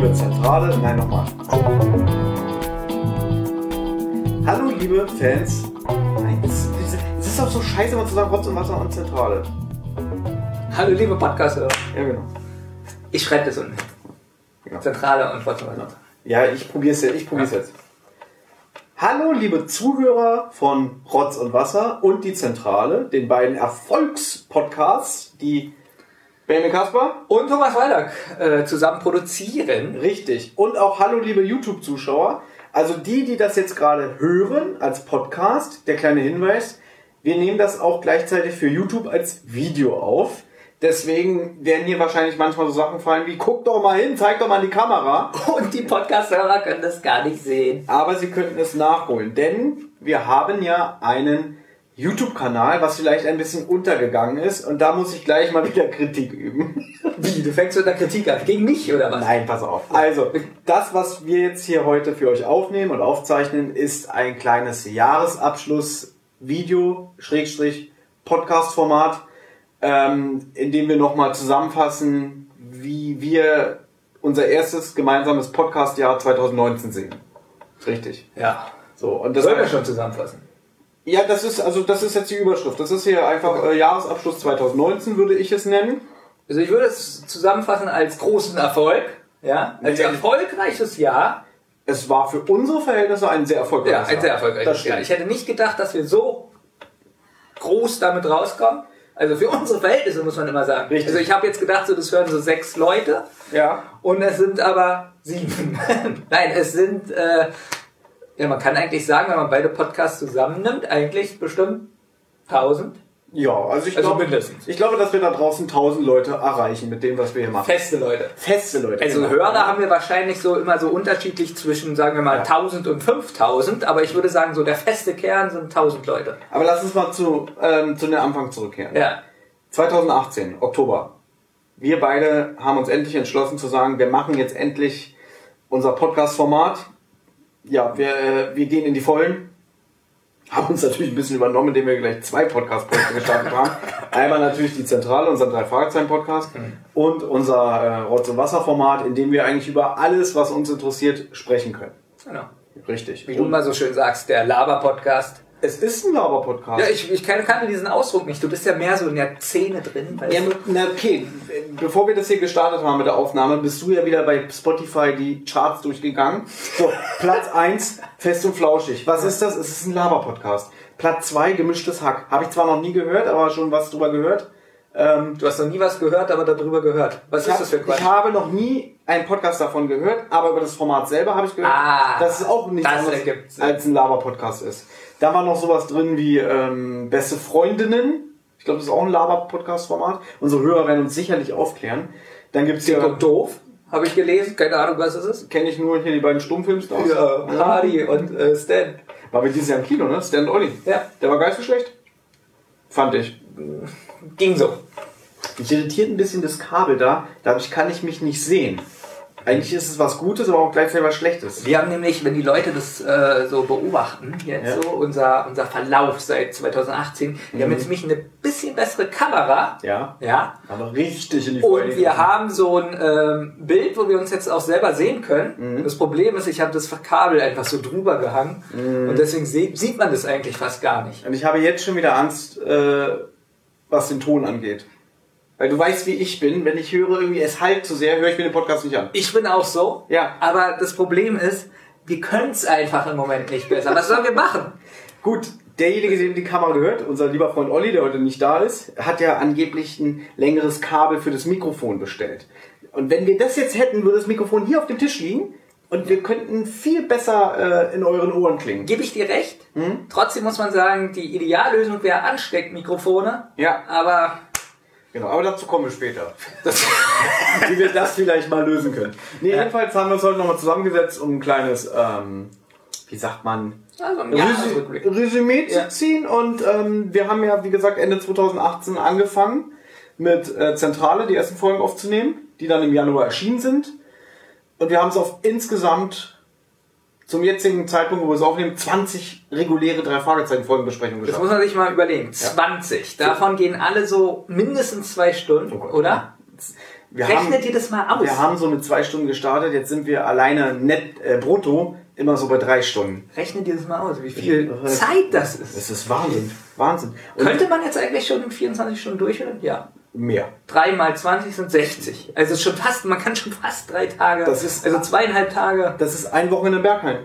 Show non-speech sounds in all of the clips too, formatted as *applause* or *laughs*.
liebe Zentrale. Nein, nochmal. Hallo, liebe Fans. Nein, es, es, es ist auch so scheiße, mal zu sagen Rotz und Wasser und Zentrale. Hallo liebe Podcaster. Ja, genau. Ich schreibe das unten. Ja. Zentrale und Fortune. Ja, ich probier's jetzt. Ich probier's jetzt. Hallo, liebe Zuhörer von Rotz und Wasser und die Zentrale, den beiden Erfolgspodcasts, die Benjamin Kasper. Und Thomas Waldack äh, zusammen produzieren. Richtig. Und auch hallo, liebe YouTube-Zuschauer. Also die, die das jetzt gerade hören als Podcast, der kleine Hinweis, wir nehmen das auch gleichzeitig für YouTube als Video auf. Deswegen werden hier wahrscheinlich manchmal so Sachen fallen wie, guck doch mal hin, zeig doch mal in die Kamera. *laughs* Und die Podcast-Hörer können das gar nicht sehen. Aber sie könnten es nachholen, denn wir haben ja einen YouTube-Kanal, was vielleicht ein bisschen untergegangen ist. Und da muss ich gleich mal wieder Kritik üben. *laughs* Wie? Du fängst mit der Kritik an? Gegen mich oder was? Nein, pass auf. Also, das, was wir jetzt hier heute für euch aufnehmen und aufzeichnen, ist ein kleines Jahresabschluss-Video, Schrägstrich, Podcast-Format, ähm, in dem wir nochmal zusammenfassen, wie wir unser erstes gemeinsames Podcast-Jahr 2019 sehen. Richtig. Ja. So, und das wollen wir schon zusammenfassen. Ja, das ist, also, das ist jetzt die Überschrift. Das ist hier einfach äh, Jahresabschluss 2019, würde ich es nennen. Also ich würde es zusammenfassen als großen Erfolg. Ja. Als Ja. erfolgreiches Jahr. Es war für unsere Verhältnisse ein sehr Ja, erfolgreiches ein Jahr. sehr Das erfolgreiches stimmt. Jahr. Ich hätte nicht gedacht, dass wir so groß damit rauskommen. Also für unsere Verhältnisse muss man immer sagen. Richtig. Also ich habe jetzt gedacht, so das hören so sechs Leute. Ja. Und es sind aber sieben. *laughs* Nein, es sind, äh, ja, man kann eigentlich sagen, wenn man beide Podcasts zusammennimmt, eigentlich bestimmt 1000 Ja, also ich Also glaube, mindestens. ich glaube, dass wir da draußen 1000 Leute erreichen mit dem, was wir hier machen. feste Leute. Feste Leute. Also genau. Hörer haben wir wahrscheinlich so immer so unterschiedlich zwischen, sagen wir mal, Ja. 1000 und 5000, aber ich würde sagen, so der feste Kern sind 1000 Leute. Aber lass uns mal zu, ähm, zu den Anfang zurückkehren. Ja. 2018, Oktober. Wir beide haben uns endlich entschlossen zu sagen, wir machen jetzt endlich unser Podcast-Format. Ja, wir, äh, wir gehen in die Vollen. Haben uns natürlich ein bisschen übernommen, indem wir gleich zwei Podcast-Projekte gestartet haben. *laughs* Einmal natürlich die Zentrale, unser drei Fragezeichen Podcast und unser äh, Rotz- und Wasser-Format, in dem wir eigentlich über alles, was uns interessiert, sprechen können. Genau. Richtig. Wie du immer so schön sagst, der Laber-Podcast. Es ist ein Laber-Podcast. Ja, ich, ich kann- kannte diesen Ausdruck nicht. Du bist ja mehr so in der Szene drin. Ja, na okay, bevor wir das hier gestartet haben mit der Aufnahme, bist du ja wieder bei Spotify die Charts durchgegangen. So, *laughs* Platz 1, fest und flauschig. Was ist das? Es ist ein Laber-Podcast. Platz 2, gemischtes Hack. Habe ich zwar noch nie gehört, aber schon was drüber gehört. Ähm, Du hast noch nie was gehört, aber darüber gehört. Was ist hab, das für Quatsch? ich habe noch nie einen Podcast davon gehört, aber über das Format selber habe ich gehört, Ah, dass es auch nicht Sinn. als ein Laber-Podcast ist. Da war noch sowas drin wie ähm, beste Freundinnen. Ich glaube, das ist auch ein Laber-Podcast-Format. Unsere Hörer werden uns sicherlich aufklären. Dann gibt's Dick ja, und doof, habe ich gelesen. Keine Ahnung, was es ist. kenne ich nur hier die beiden Stummfilmstars. Ja, Hardy und äh, Stan. War bei dieses Jahr im Kino, ne? Stan und Olli. Ja. Der war gar nicht so schlecht. Fand ich. Ging so. Mich irritiert ein bisschen das Kabel da. Dadurch kann ich mich nicht sehen. Eigentlich ist es was Gutes, aber auch gleichzeitig was Schlechtes. Wir haben nämlich, wenn die Leute das äh, so beobachten, jetzt Ja. so unser, unser Verlauf seit 2018, wir haben jetzt nämlich eine bisschen bessere Kamera. Ja. Ja. Aber richtig in die Und Folge. wir haben so ein ähm, Bild, wo wir uns jetzt auch selber sehen können. Das Problem ist, ich habe das Kabel einfach so drüber gehangen und deswegen sieht man das eigentlich fast gar nicht. Und ich habe jetzt schon wieder Angst, äh, was den Ton angeht. Weil du weißt, wie ich bin. Wenn ich höre, irgendwie es halt zu sehr, höre ich mir den Podcast nicht an. Ich bin auch so. Ja. Aber das Problem ist, wir können es einfach im Moment nicht besser. Was sollen wir machen? Gut, derjenige, dem die Kamera gehört, unser lieber Freund Olli, der heute nicht da ist, hat ja angeblich ein längeres Kabel für das Mikrofon bestellt. Und wenn wir das jetzt hätten, würde das Mikrofon hier auf dem Tisch liegen und wir könnten viel besser äh, in euren Ohren klingen. Gebe ich dir recht. Trotzdem muss man sagen, die Ideallösung wäre Ansteckmikrofone. Ja. Aber Genau, aber dazu kommen wir später. *laughs* Wie wir das vielleicht mal lösen können. Nee, jedenfalls haben wir uns heute nochmal zusammengesetzt, um ein kleines, ähm, wie sagt man, also ein Resü. Resümee Ja. zu ziehen. Und ähm, wir haben ja, wie gesagt, Ende 2018 angefangen mit äh, Zentrale die ersten Folgen aufzunehmen, die dann im Januar erschienen sind. Und wir haben es auf insgesamt zum jetzigen Zeitpunkt, wo wir es aufnehmen, 20 reguläre drei Fragezeichen Folgenbesprechungen Das geschafft. muss man sich mal überlegen. 20. Davon gehen alle so mindestens zwei Stunden, Oh oder? Wir Rechnet haben, ihr das mal aus? Wir haben so mit zwei Stunden gestartet, jetzt sind wir alleine net äh, brutto immer so bei drei Stunden. Rechnet ihr das mal aus, wie viel Zeit das ist? Das ist Wahnsinn. Wahnsinn. Und Könnte man jetzt eigentlich schon in 24 Stunden durchhören? Ja. Mehr. 3 mal 20 sind 60. Also schon fast, man kann schon fast drei Tage, Das ist- also zweieinhalb Tage. Das ist ein Wochenende Berghain.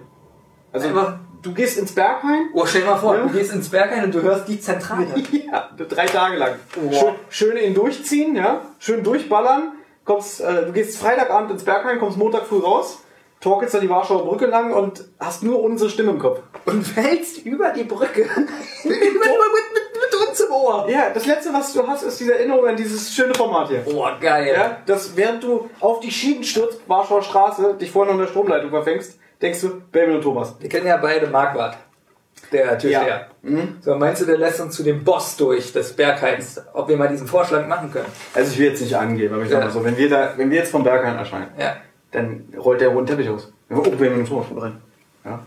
Also Einfach- du gehst ins Berghain Oh, stell dir mal vor, Ja. du gehst ins Berghain und du hörst die Zentrale. *laughs* Ja, drei Tage lang. Wow. Schön, schön ihn durchziehen, ja, schön durchballern. Kommst, äh, du gehst Freitagabend ins Bergheim, kommst Montag früh raus, torkelst da die Warschauer Brücke lang und hast nur unsere Stimme im Kopf. Und *laughs* fällst über die Brücke. mit, mit, mit, uns im Ohr. Ja, das letzte, was du hast, ist diese Erinnerung an dieses schöne Format hier. Oh, geil. Ja, dass während du auf die Schienen stürzt, Warschauer Straße, dich vorne an der Stromleitung verfängst, denkst du, Baby und Thomas. Wir kennen ja beide Marquardt, der Türsteher. Ja. Mhm. So, meinst du, der lässt uns zu dem Boss durch des Bergheims, ob wir mal diesen Vorschlag machen können? Also ich will jetzt nicht angeben, aber ich sag Ja. mal so, wenn wir da, wenn wir jetzt vom Bergheim erscheinen, Ja. dann rollt der roten Teppich aus. Oh, Baby und Thomas rein. Ja.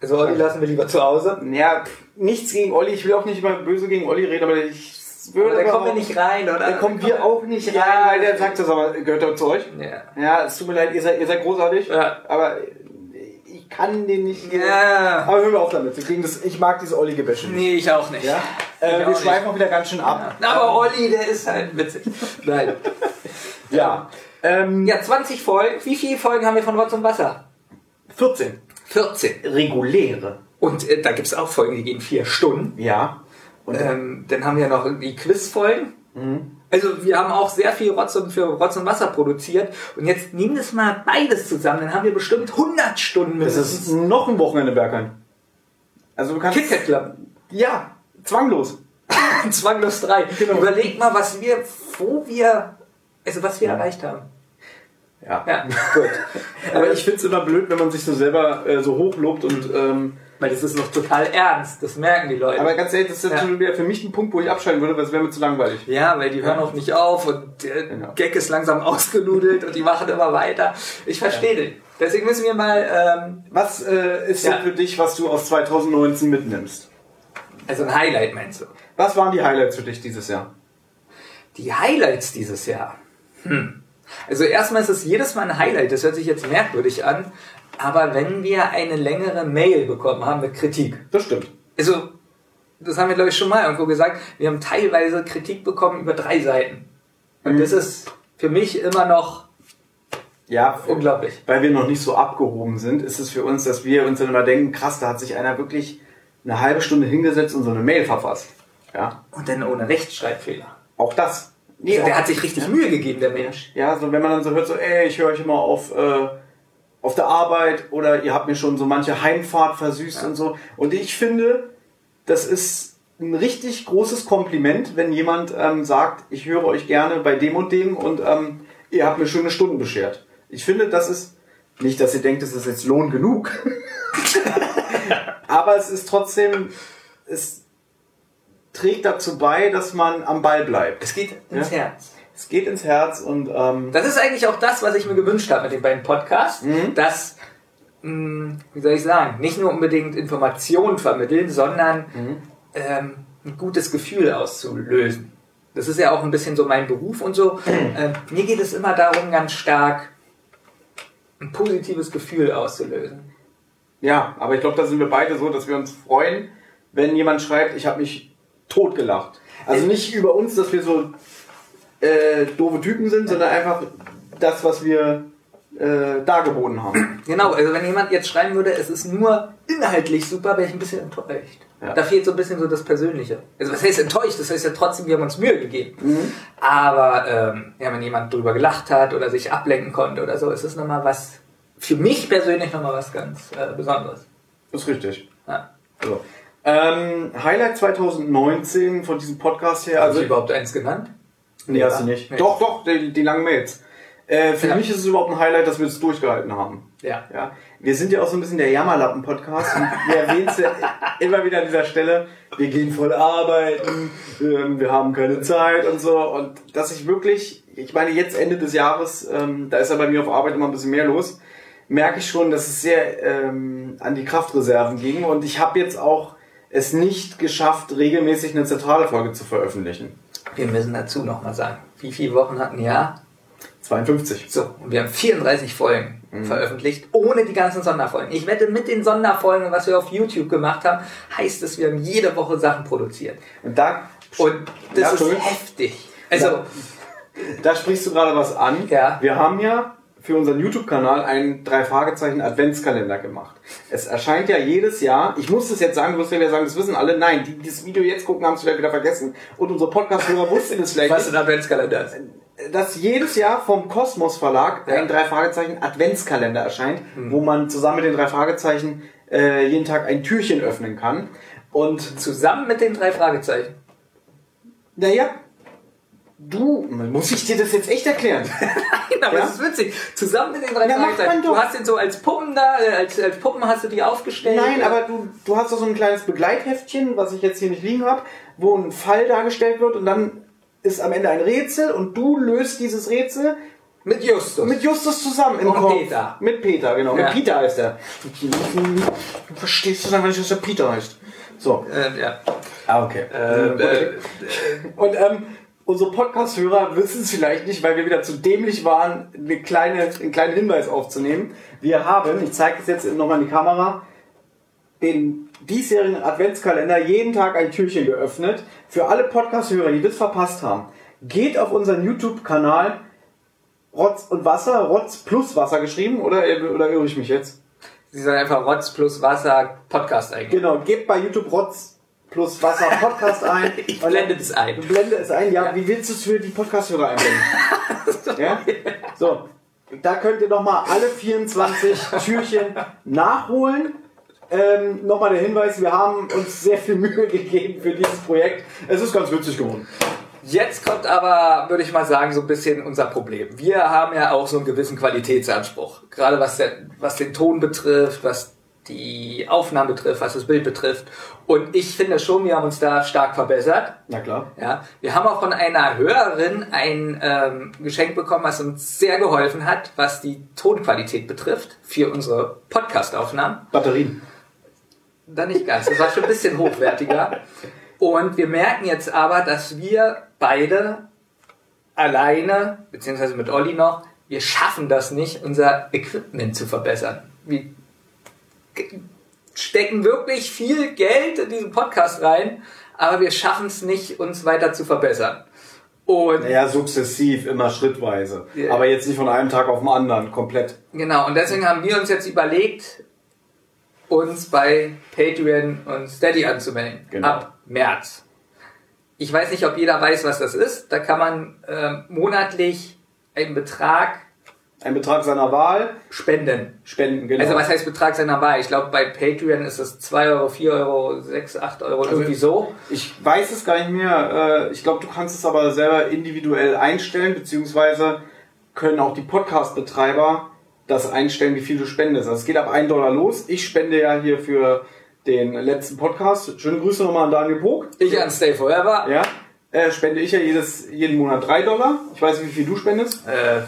Also Olli lassen wir lieber zu Hause. Ja, nichts gegen Olli. Ich will auch nicht immer böse gegen Olli reden, aber ich würde. Da kommen wir nicht rein, oder? Da kommen wir auch nicht Ja. rein, weil der sagt das aber, gehört er zu euch? Ja. Ja, es tut mir leid, ihr seid, ihr seid großartig. Ja. Aber ich kann den nicht. Ja. Aber hören wir auf damit. Das, ich mag diese Olli-Gebäsche nicht. Nee, ich auch nicht. Ja? Äh, auch wir nicht. schweifen auch wieder ganz schön ab. Na, aber Olli, der ist halt witzig. *laughs* Nein. Ja. Ähm, Ja, 20 Folgen. Wie viele Folgen haben wir von Rotz und Wasser? 14. 14. Reguläre. Und äh, da gibt's auch Folgen, die gehen vier Stunden. Ja. Und Ähm, dann haben wir noch die Quizfolgen. Also wir haben auch sehr viel Rotz und für Rotz und Wasser produziert. Und jetzt nimm das mal beides zusammen, dann haben wir bestimmt 100 Stunden das mindestens. ist noch ein Wochenende Bergheim. Also du kannst. KitKat Club. Ja, zwanglos. *laughs* Zwanglos 3. Genau. Überleg mal, was wir, wo wir, also was wir erreicht haben. Ja. Ja, gut. *laughs* Aber ich finde es immer blöd, wenn man sich so selber äh, so hochlobt und ähm, Weil das ist noch total ernst, das merken die Leute. aber ganz ehrlich, das ist Ja. schon wieder für mich ein Punkt, wo ich abschalten würde, weil es wäre mir zu langweilig. ja, weil die hören auch nicht auf und der Genau. Gag ist langsam *laughs* ausgenudelt und die machen immer weiter. Ich verstehe den. Deswegen müssen wir mal, ähm, Was äh, ist Ja. so für dich, was du aus 2019 mitnimmst? also ein Highlight meinst du? Was waren die Highlights für dich dieses Jahr? Die Highlights dieses Jahr. Hm. Also erstmal ist es jedes Mal ein Highlight, das hört sich jetzt merkwürdig an, aber wenn wir eine längere Mail bekommen haben mit Kritik, Das stimmt. also das haben wir glaube ich schon mal irgendwo gesagt, wir haben teilweise Kritik bekommen über drei Seiten. Und Mhm. das ist für mich immer noch Ja, unglaublich. weil wir noch nicht so abgehoben sind, ist es für uns, dass wir uns dann immer denken, krass, da hat sich einer wirklich eine halbe Stunde hingesetzt und so eine Mail verfasst. Ja, Und dann ohne Rechtschreibfehler. auch das. Nee, Also der hat sich richtig Mühe gegeben, der Mensch. Ja, so wenn man dann so hört, so, ey, ich höre euch immer auf, äh, auf der Arbeit oder ihr habt mir schon so manche Heimfahrt versüßt und so. Und ich finde, das ist ein richtig großes Kompliment, wenn jemand ähm, sagt, ich höre euch gerne bei dem und dem und ähm, ihr habt mir schöne Stunden beschert. Ich finde, das ist nicht, dass ihr denkt, das ist jetzt Lohn genug. *laughs* Aber es ist trotzdem, es trägt dazu bei, dass man am Ball bleibt. Es geht ins Ja. Herz. Es geht ins Herz und ähm, Das ist eigentlich auch das, was ich mir gewünscht habe mit den beiden Podcasts, dass, mh, wie soll ich sagen, nicht nur unbedingt Informationen vermitteln, sondern ähm, ein gutes Gefühl auszulösen. Das ist ja auch ein bisschen so mein Beruf und so. Ähm, mir geht es immer darum, ganz stark ein positives Gefühl auszulösen. Ja, aber ich glaube, da sind wir beide so, dass wir uns freuen, wenn jemand schreibt, ich habe mich totgelacht. Also nicht über uns, dass wir so äh, doofe Typen sind, sondern einfach das, was wir äh, dargeboten haben. Genau, also wenn jemand jetzt schreiben würde, es ist nur inhaltlich super, wäre ich ein bisschen enttäuscht. Ja. Da fehlt so ein bisschen so das Persönliche. Also was heißt enttäuscht? Das heißt ja trotzdem, wir haben uns Mühe gegeben. Aber ähm, ja, wenn jemand drüber gelacht hat oder sich ablenken konnte oder so, ist es nochmal was, für mich persönlich nochmal was ganz äh, Besonderes. Ist richtig. Ja. So. Ähm, Highlight 2019 von diesem Podcast her, Hast also du überhaupt eins genannt? nee, hast du Nee. nicht. Doch, doch, die, die langen Mails. Äh, für Ja. mich ist es überhaupt ein Highlight, dass wir es durchgehalten haben. Ja. Ja, wir sind ja auch so ein bisschen der Jammerlappen-Podcast und *laughs* wir erwähnen es ja immer wieder an dieser Stelle, wir gehen voll arbeiten, ähm, wir haben keine Zeit und so und dass ich wirklich, ich meine jetzt Ende des Jahres, ähm, da ist ja bei mir auf Arbeit immer ein bisschen mehr los, merke ich schon, dass es sehr ähm, an die Kraftreserven ging und ich habe jetzt auch es nicht geschafft, regelmäßig eine zentrale Folge zu veröffentlichen. Wir müssen dazu nochmal sagen, wie viele Wochen hatten ja? 52. So, und wir haben 34 Folgen veröffentlicht, ohne die ganzen Sonderfolgen. Ich wette, mit den Sonderfolgen, was wir auf YouTube gemacht haben, heißt es, wir haben jede Woche Sachen produziert. Und da, Und das Ja, ist heftig. Also, Ja. da sprichst du gerade was an. Ja. Wir haben ja für unseren YouTube-Kanal einen drei Fragezeichen Adventskalender gemacht. Es erscheint ja jedes Jahr, ich muss das jetzt sagen, du wirst ja wieder sagen, das wissen alle. Nein, die, die das Video jetzt gucken, haben es vielleicht wieder vergessen. Und unsere Podcast-Hörer *laughs* wussten es vielleicht was ein Adventskalender ist. dass jedes Jahr vom Kosmos Verlag Ja. ein drei Fragezeichen Adventskalender erscheint, wo man zusammen mit den drei Fragezeichen äh, jeden Tag ein Türchen öffnen kann. Und Zusammen mit den drei Fragezeichen. naja, du, muss ich dir das jetzt echt erklären? *laughs* Nein, aber Ja? es ist witzig. Zusammen mit den drei Fragezeichen. Du hast den so als Puppen da, äh, als, als Puppen hast du die aufgestellt. Nein, aber du, du hast so ein kleines Begleitheftchen, was ich jetzt hier nicht liegen habe, wo ein Fall dargestellt wird und dann ist am Ende ein Rätsel und du löst dieses Rätsel Mit Justus. mit Justus zusammen im Und Kopf. Peter. Mit Peter, genau. Ja. Mit Peter heißt er. Du verstehst du dann, wenn ich dass der Peter heißt. So. äh, ja. Ah, okay. Äh, äh, Und ähm, unsere Podcast-Hörer wissen es vielleicht nicht, weil wir wieder zu dämlich waren, eine kleine, einen kleinen Hinweis aufzunehmen. Wir haben, ich zeige es jetzt nochmal in die Kamera, den diesjährigen Adventskalender jeden Tag ein Türchen geöffnet. Für alle Podcast-Hörer, die das verpasst haben, geht auf unseren YouTube-Kanal Rotz und Wasser, Rotz plus Wasser geschrieben, oder, oder irre ich mich jetzt? Sie sollen einfach Rotz plus Wasser Podcast eingeben. Genau, gebt bei YouTube Rotz plus Wasser Podcast ein. *laughs* Ich blende das ein. Du blende es ein, ja. Ja. Wie willst du es für die Podcast-Hörer einblenden? *laughs* ja? So, da könnt ihr nochmal alle 24 *laughs* Türchen nachholen. Ähm, nochmal der Hinweis, wir haben uns sehr viel Mühe gegeben für dieses Projekt. Es ist ganz witzig geworden. Jetzt kommt aber, würde ich mal sagen, so ein bisschen unser Problem. Wir haben ja auch so einen gewissen Qualitätsanspruch. Gerade was, der, was den Ton betrifft, was die Aufnahmen betrifft, was das Bild betrifft. Und ich finde schon, wir haben uns da stark verbessert. Na klar. Ja, wir haben auch von einer Hörerin ein ähm, Geschenk bekommen, was uns sehr geholfen hat, was die Tonqualität betrifft für unsere Podcast-Aufnahmen. Batterien. Dann nicht ganz. Das war schon ein bisschen hochwertiger. Und wir merken jetzt aber, dass wir beide alleine, beziehungsweise mit Olli noch, wir schaffen das nicht, unser Equipment zu verbessern. Wir ge- stecken wirklich viel Geld in diesen Podcast rein, aber wir schaffen es nicht, uns weiter zu verbessern. Und Naja, sukzessiv, immer schrittweise. Ja. Aber jetzt nicht von einem Tag auf den anderen, komplett. Genau, und deswegen haben wir uns jetzt überlegt, uns bei Patreon und Steady anzumelden. Genau. Ab März. Ich weiß nicht, ob jeder weiß, was das ist. Da kann man ähm, monatlich einen Betrag Ein Betrag seiner Wahl, spenden. spenden, genau. Also was heißt Betrag seiner Wahl? Ich glaube, bei Patreon ist es 2 Euro, 4 Euro, 6, 8 Euro, Also irgendwie so. Ich weiß es gar nicht mehr. Äh, Ich glaube, du kannst es aber selber individuell einstellen, beziehungsweise können auch die Podcast-Betreiber das einstellen, wie viel du spendest. Also es geht ab 1 Dollar los. Ich spende ja hier für den letzten Podcast. Schöne Grüße nochmal an Daniel Bog. Ich an Stay Forever. Ja. Äh, spende ich ja jedes, jeden Monat 3 Dollar. Ich weiß nicht, wie viel du spendest. Äh,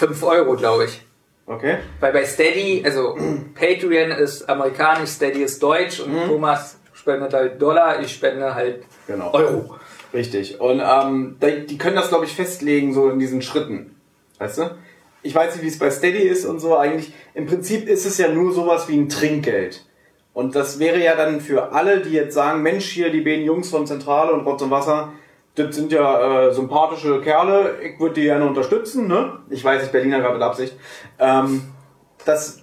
5 Euro, glaube ich. Okay. Weil bei Steady, also *clears throat* Patreon ist amerikanisch, Steady ist deutsch und Thomas spendet halt Dollar, ich spende halt Genau. Euro. Richtig. Und ähm, die, die können das, glaube ich, festlegen, so in diesen Schritten. Weißt du? Ich weiß nicht, wie es bei Steady ist und so. Eigentlich, im Prinzip ist es ja nur sowas wie ein Trinkgeld. Und das wäre ja dann für alle, die jetzt sagen, Mensch, hier die beiden Jungs von Zentrale und Rotz und Wasser, das sind ja äh, sympathische Kerle, ich würde die gerne unterstützen, ne? Ich weiß, ich Berliner gerade mit Absicht. Ähm, das,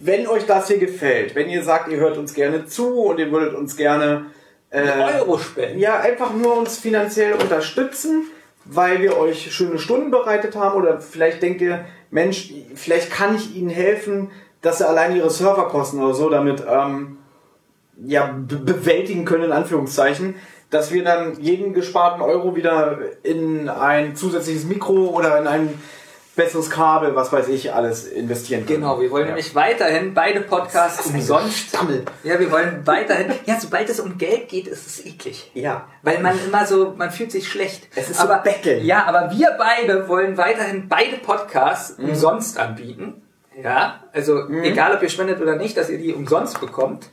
wenn euch das hier gefällt, wenn ihr sagt, ihr hört uns gerne zu und ihr würdet uns gerne äh, Euro spenden. ja, einfach nur uns finanziell unterstützen, weil wir euch schöne Stunden bereitet haben oder vielleicht denkt ihr, Mensch, vielleicht kann ich ihnen helfen, dass sie allein ihre Serverkosten oder so damit ähm, ja, be bewältigen können, in Anführungszeichen, dass wir dann jeden gesparten Euro wieder in ein zusätzliches Mikro oder in ein besseres Kabel, was weiß ich, alles investieren können. Genau, wir wollen Ja. nämlich weiterhin beide Podcasts umsonst. Stammel. Ja, wir wollen weiterhin. Ja, sobald es um Geld geht, ist es eklig. Ja. Weil man immer so, man fühlt sich schlecht. Es ist so aber, betteln. Ja, aber wir beide wollen weiterhin beide Podcasts Mhm. umsonst anbieten. Ja, also egal ob ihr spendet oder nicht, dass ihr die umsonst bekommt.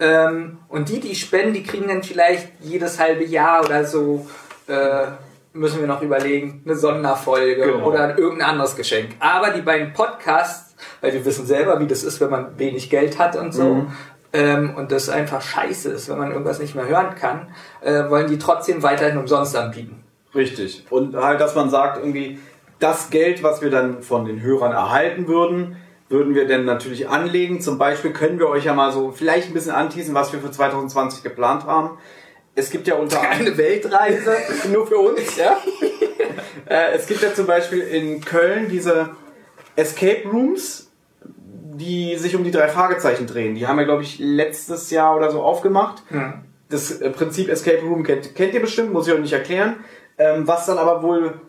Ähm, und die, die spenden, die kriegen dann vielleicht jedes halbe Jahr oder so äh, müssen wir noch überlegen, eine Sonderfolge Genau. oder irgendein anderes Geschenk. Aber die beiden Podcasts, weil wir wissen selber, wie das ist, wenn man wenig Geld hat und so, Mhm. ähm, und das einfach scheiße ist, wenn man irgendwas nicht mehr hören kann, äh, wollen die trotzdem weiterhin umsonst anbieten. Richtig. Und halt, dass man sagt, irgendwie, das Geld, was wir dann von den Hörern erhalten würden, würden wir dann natürlich anlegen. Zum Beispiel können wir euch ja mal so vielleicht ein bisschen anteasen, was wir für 2020 geplant haben. Es gibt ja unter Eine Weltreise, *laughs* nur für uns, ja. *laughs* äh, es gibt ja zum Beispiel in Köln diese Escape Rooms, die sich um die drei Fragezeichen drehen. Die haben wir, glaube ich, letztes Jahr oder so aufgemacht. Das äh, Prinzip Escape Room kennt, kennt ihr bestimmt, muss ich euch nicht erklären. Ähm, was dann aber wohl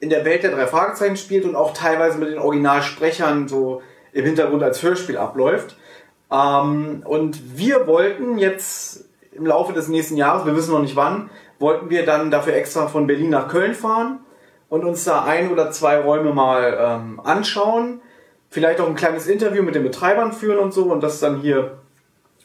in der Welt der drei Fragezeichen spielt und auch teilweise mit den Originalsprechern so im Hintergrund als Hörspiel abläuft. Ähm, und wir wollten jetzt im Laufe des nächsten Jahres, wir wissen noch nicht wann, wollten wir dann dafür extra von Berlin nach Köln fahren und uns da ein oder zwei Räume mal ähm, anschauen. Vielleicht auch ein kleines Interview mit den Betreibern führen und so und das dann hier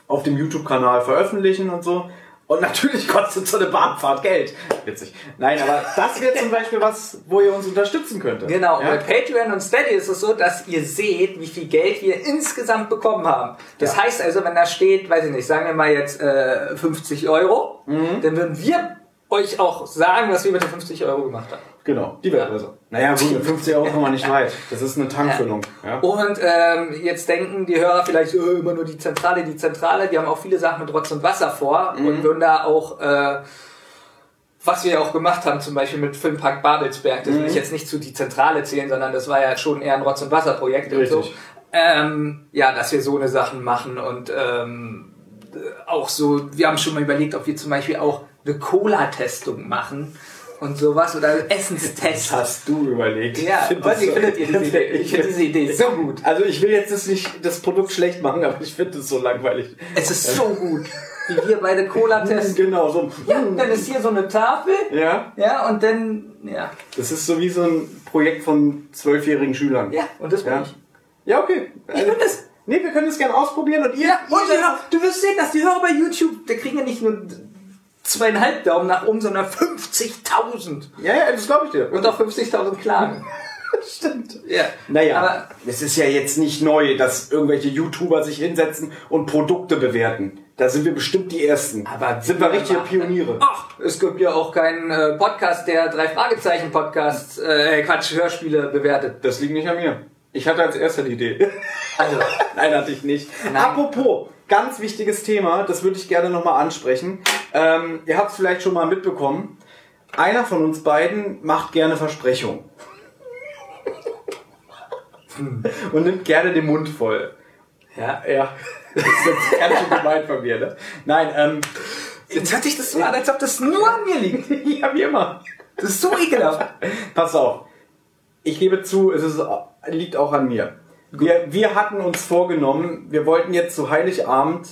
auf dem YouTube-Kanal veröffentlichen und so. Und natürlich kostet so eine Bahnfahrt Geld. Witzig. Nein, aber das wäre zum Beispiel was, wo ihr uns unterstützen könntet. Genau, Ja? bei Patreon und Steady ist es so, dass ihr seht, wie viel Geld wir insgesamt bekommen haben. Das Ja. heißt also, wenn da steht, weiß ich nicht, sagen wir mal jetzt äh, 50 Euro, Mhm. dann würden wir euch auch sagen, was wir mit den 50 Euro gemacht haben. Genau, die Weltreise. Naja, gut, mit 50 Euro kommen wir nicht weit. Das ist eine Tankfüllung. Ja. Und ähm, jetzt denken die Hörer vielleicht oh, immer nur die Zentrale, die Zentrale. Wir haben auch viele Sachen mit Rotz und Wasser vor Mhm. und würden da auch, äh, was wir ja auch gemacht haben, zum Beispiel mit Filmpark Babelsberg, das will Mhm. ich jetzt nicht zu die Zentrale zählen, sondern das war ja schon eher ein Rotz und Wasser Projekt und so. Ähm, ja, dass wir so eine Sachen machen und ähm, auch so, wir haben schon mal überlegt, ob wir zum Beispiel auch eine Cola-Testung machen und sowas oder Essenstest. hast du überlegt. Ja, Ich find was das wie so- findet ihr diese Idee? Ich finde *laughs* diese Idee so gut. Also ich will jetzt das nicht das Produkt schlecht machen, aber ich finde es so langweilig. Es ist so gut, wie wir beide Cola *laughs* testen. Genau, so. Ja, dann ist hier so eine Tafel. Ja, Ja, und dann, ja. das ist so wie so ein Projekt von zwölfjährigen Schülern. Ja, und das bin Ja, ich. ja okay. Ich bin das. Nee, wir können das gerne ausprobieren und ihr. Ja, und ihr du wirst sehen, dass die Hörer bei YouTube, da kriegen ja nicht nur zweieinhalb Daumen nach oben, sondern 50.000. ja, ja, das glaube ich dir. Und auch 50.000 Klagen. *laughs* stimmt. Ja. Naja, Aber es ist ja jetzt nicht neu, dass irgendwelche YouTuber sich hinsetzen und Produkte bewerten. Da sind wir bestimmt die Ersten. Aber sind wir richtige Pioniere. Ach, es gibt ja auch keinen äh, Podcast, der drei Fragezeichen Podcasts, äh, Quatsch, Hörspiele bewertet. Das liegt nicht an mir. Ich hatte als erster die Idee. Also, *laughs* Nein, hatte ich nicht. Nein. Apropos, ganz wichtiges Thema, das würde ich gerne nochmal ansprechen. Ähm, ihr habt es vielleicht schon mal mitbekommen. Einer von uns beiden macht gerne Versprechungen. Und nimmt gerne den Mund voll. ja. Ja, das ist jetzt ganz schön gemein von mir, ne? Nein, ähm, Jetzt hört sich das so an, als ob das nur an mir liegt. *laughs* ja, wie immer. Das ist so ekelhaft. Pass auf. Ich gebe zu, es ist, liegt auch an mir. Wir, wir hatten uns vorgenommen, wir wollten jetzt zu Heiligabend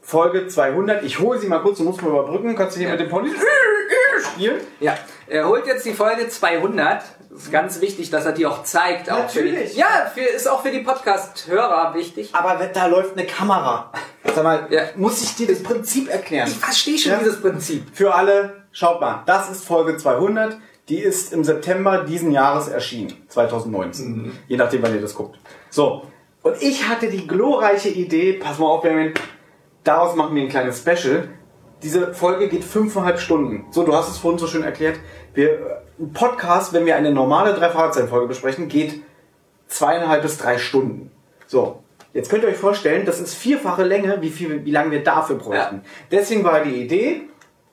Folge 200. Ich hole sie mal kurz, du musst mal überbrücken. Kannst du hier Ja. mit dem Pony spielen? Ja, er holt jetzt die Folge 200. Das ist ganz wichtig, dass er die auch zeigt. Auch Natürlich. die, ja, für, ist auch für die Podcast-Hörer wichtig. Aber da läuft eine Kamera. Sag mal, Ja. muss ich dir das Prinzip erklären? Ich verstehe schon Ja. dieses Prinzip. Für alle, schaut mal, das ist Folge 200. Die ist im September diesen Jahres erschienen, 2019. Je nachdem, wann ihr das guckt. So, und ich hatte die glorreiche Idee, pass mal auf, Benjamin, daraus machen wir ein kleines Special. Diese Folge geht fünfeinhalb Stunden. So, du hast es vorhin so schön erklärt. Wir, ein Podcast, wenn wir eine normale drei folge besprechen, geht zweieinhalb bis drei Stunden. So, jetzt könnt ihr euch vorstellen, das ist vierfache Länge, wie viel, wie lange wir dafür bräuchten. Deswegen war die Idee,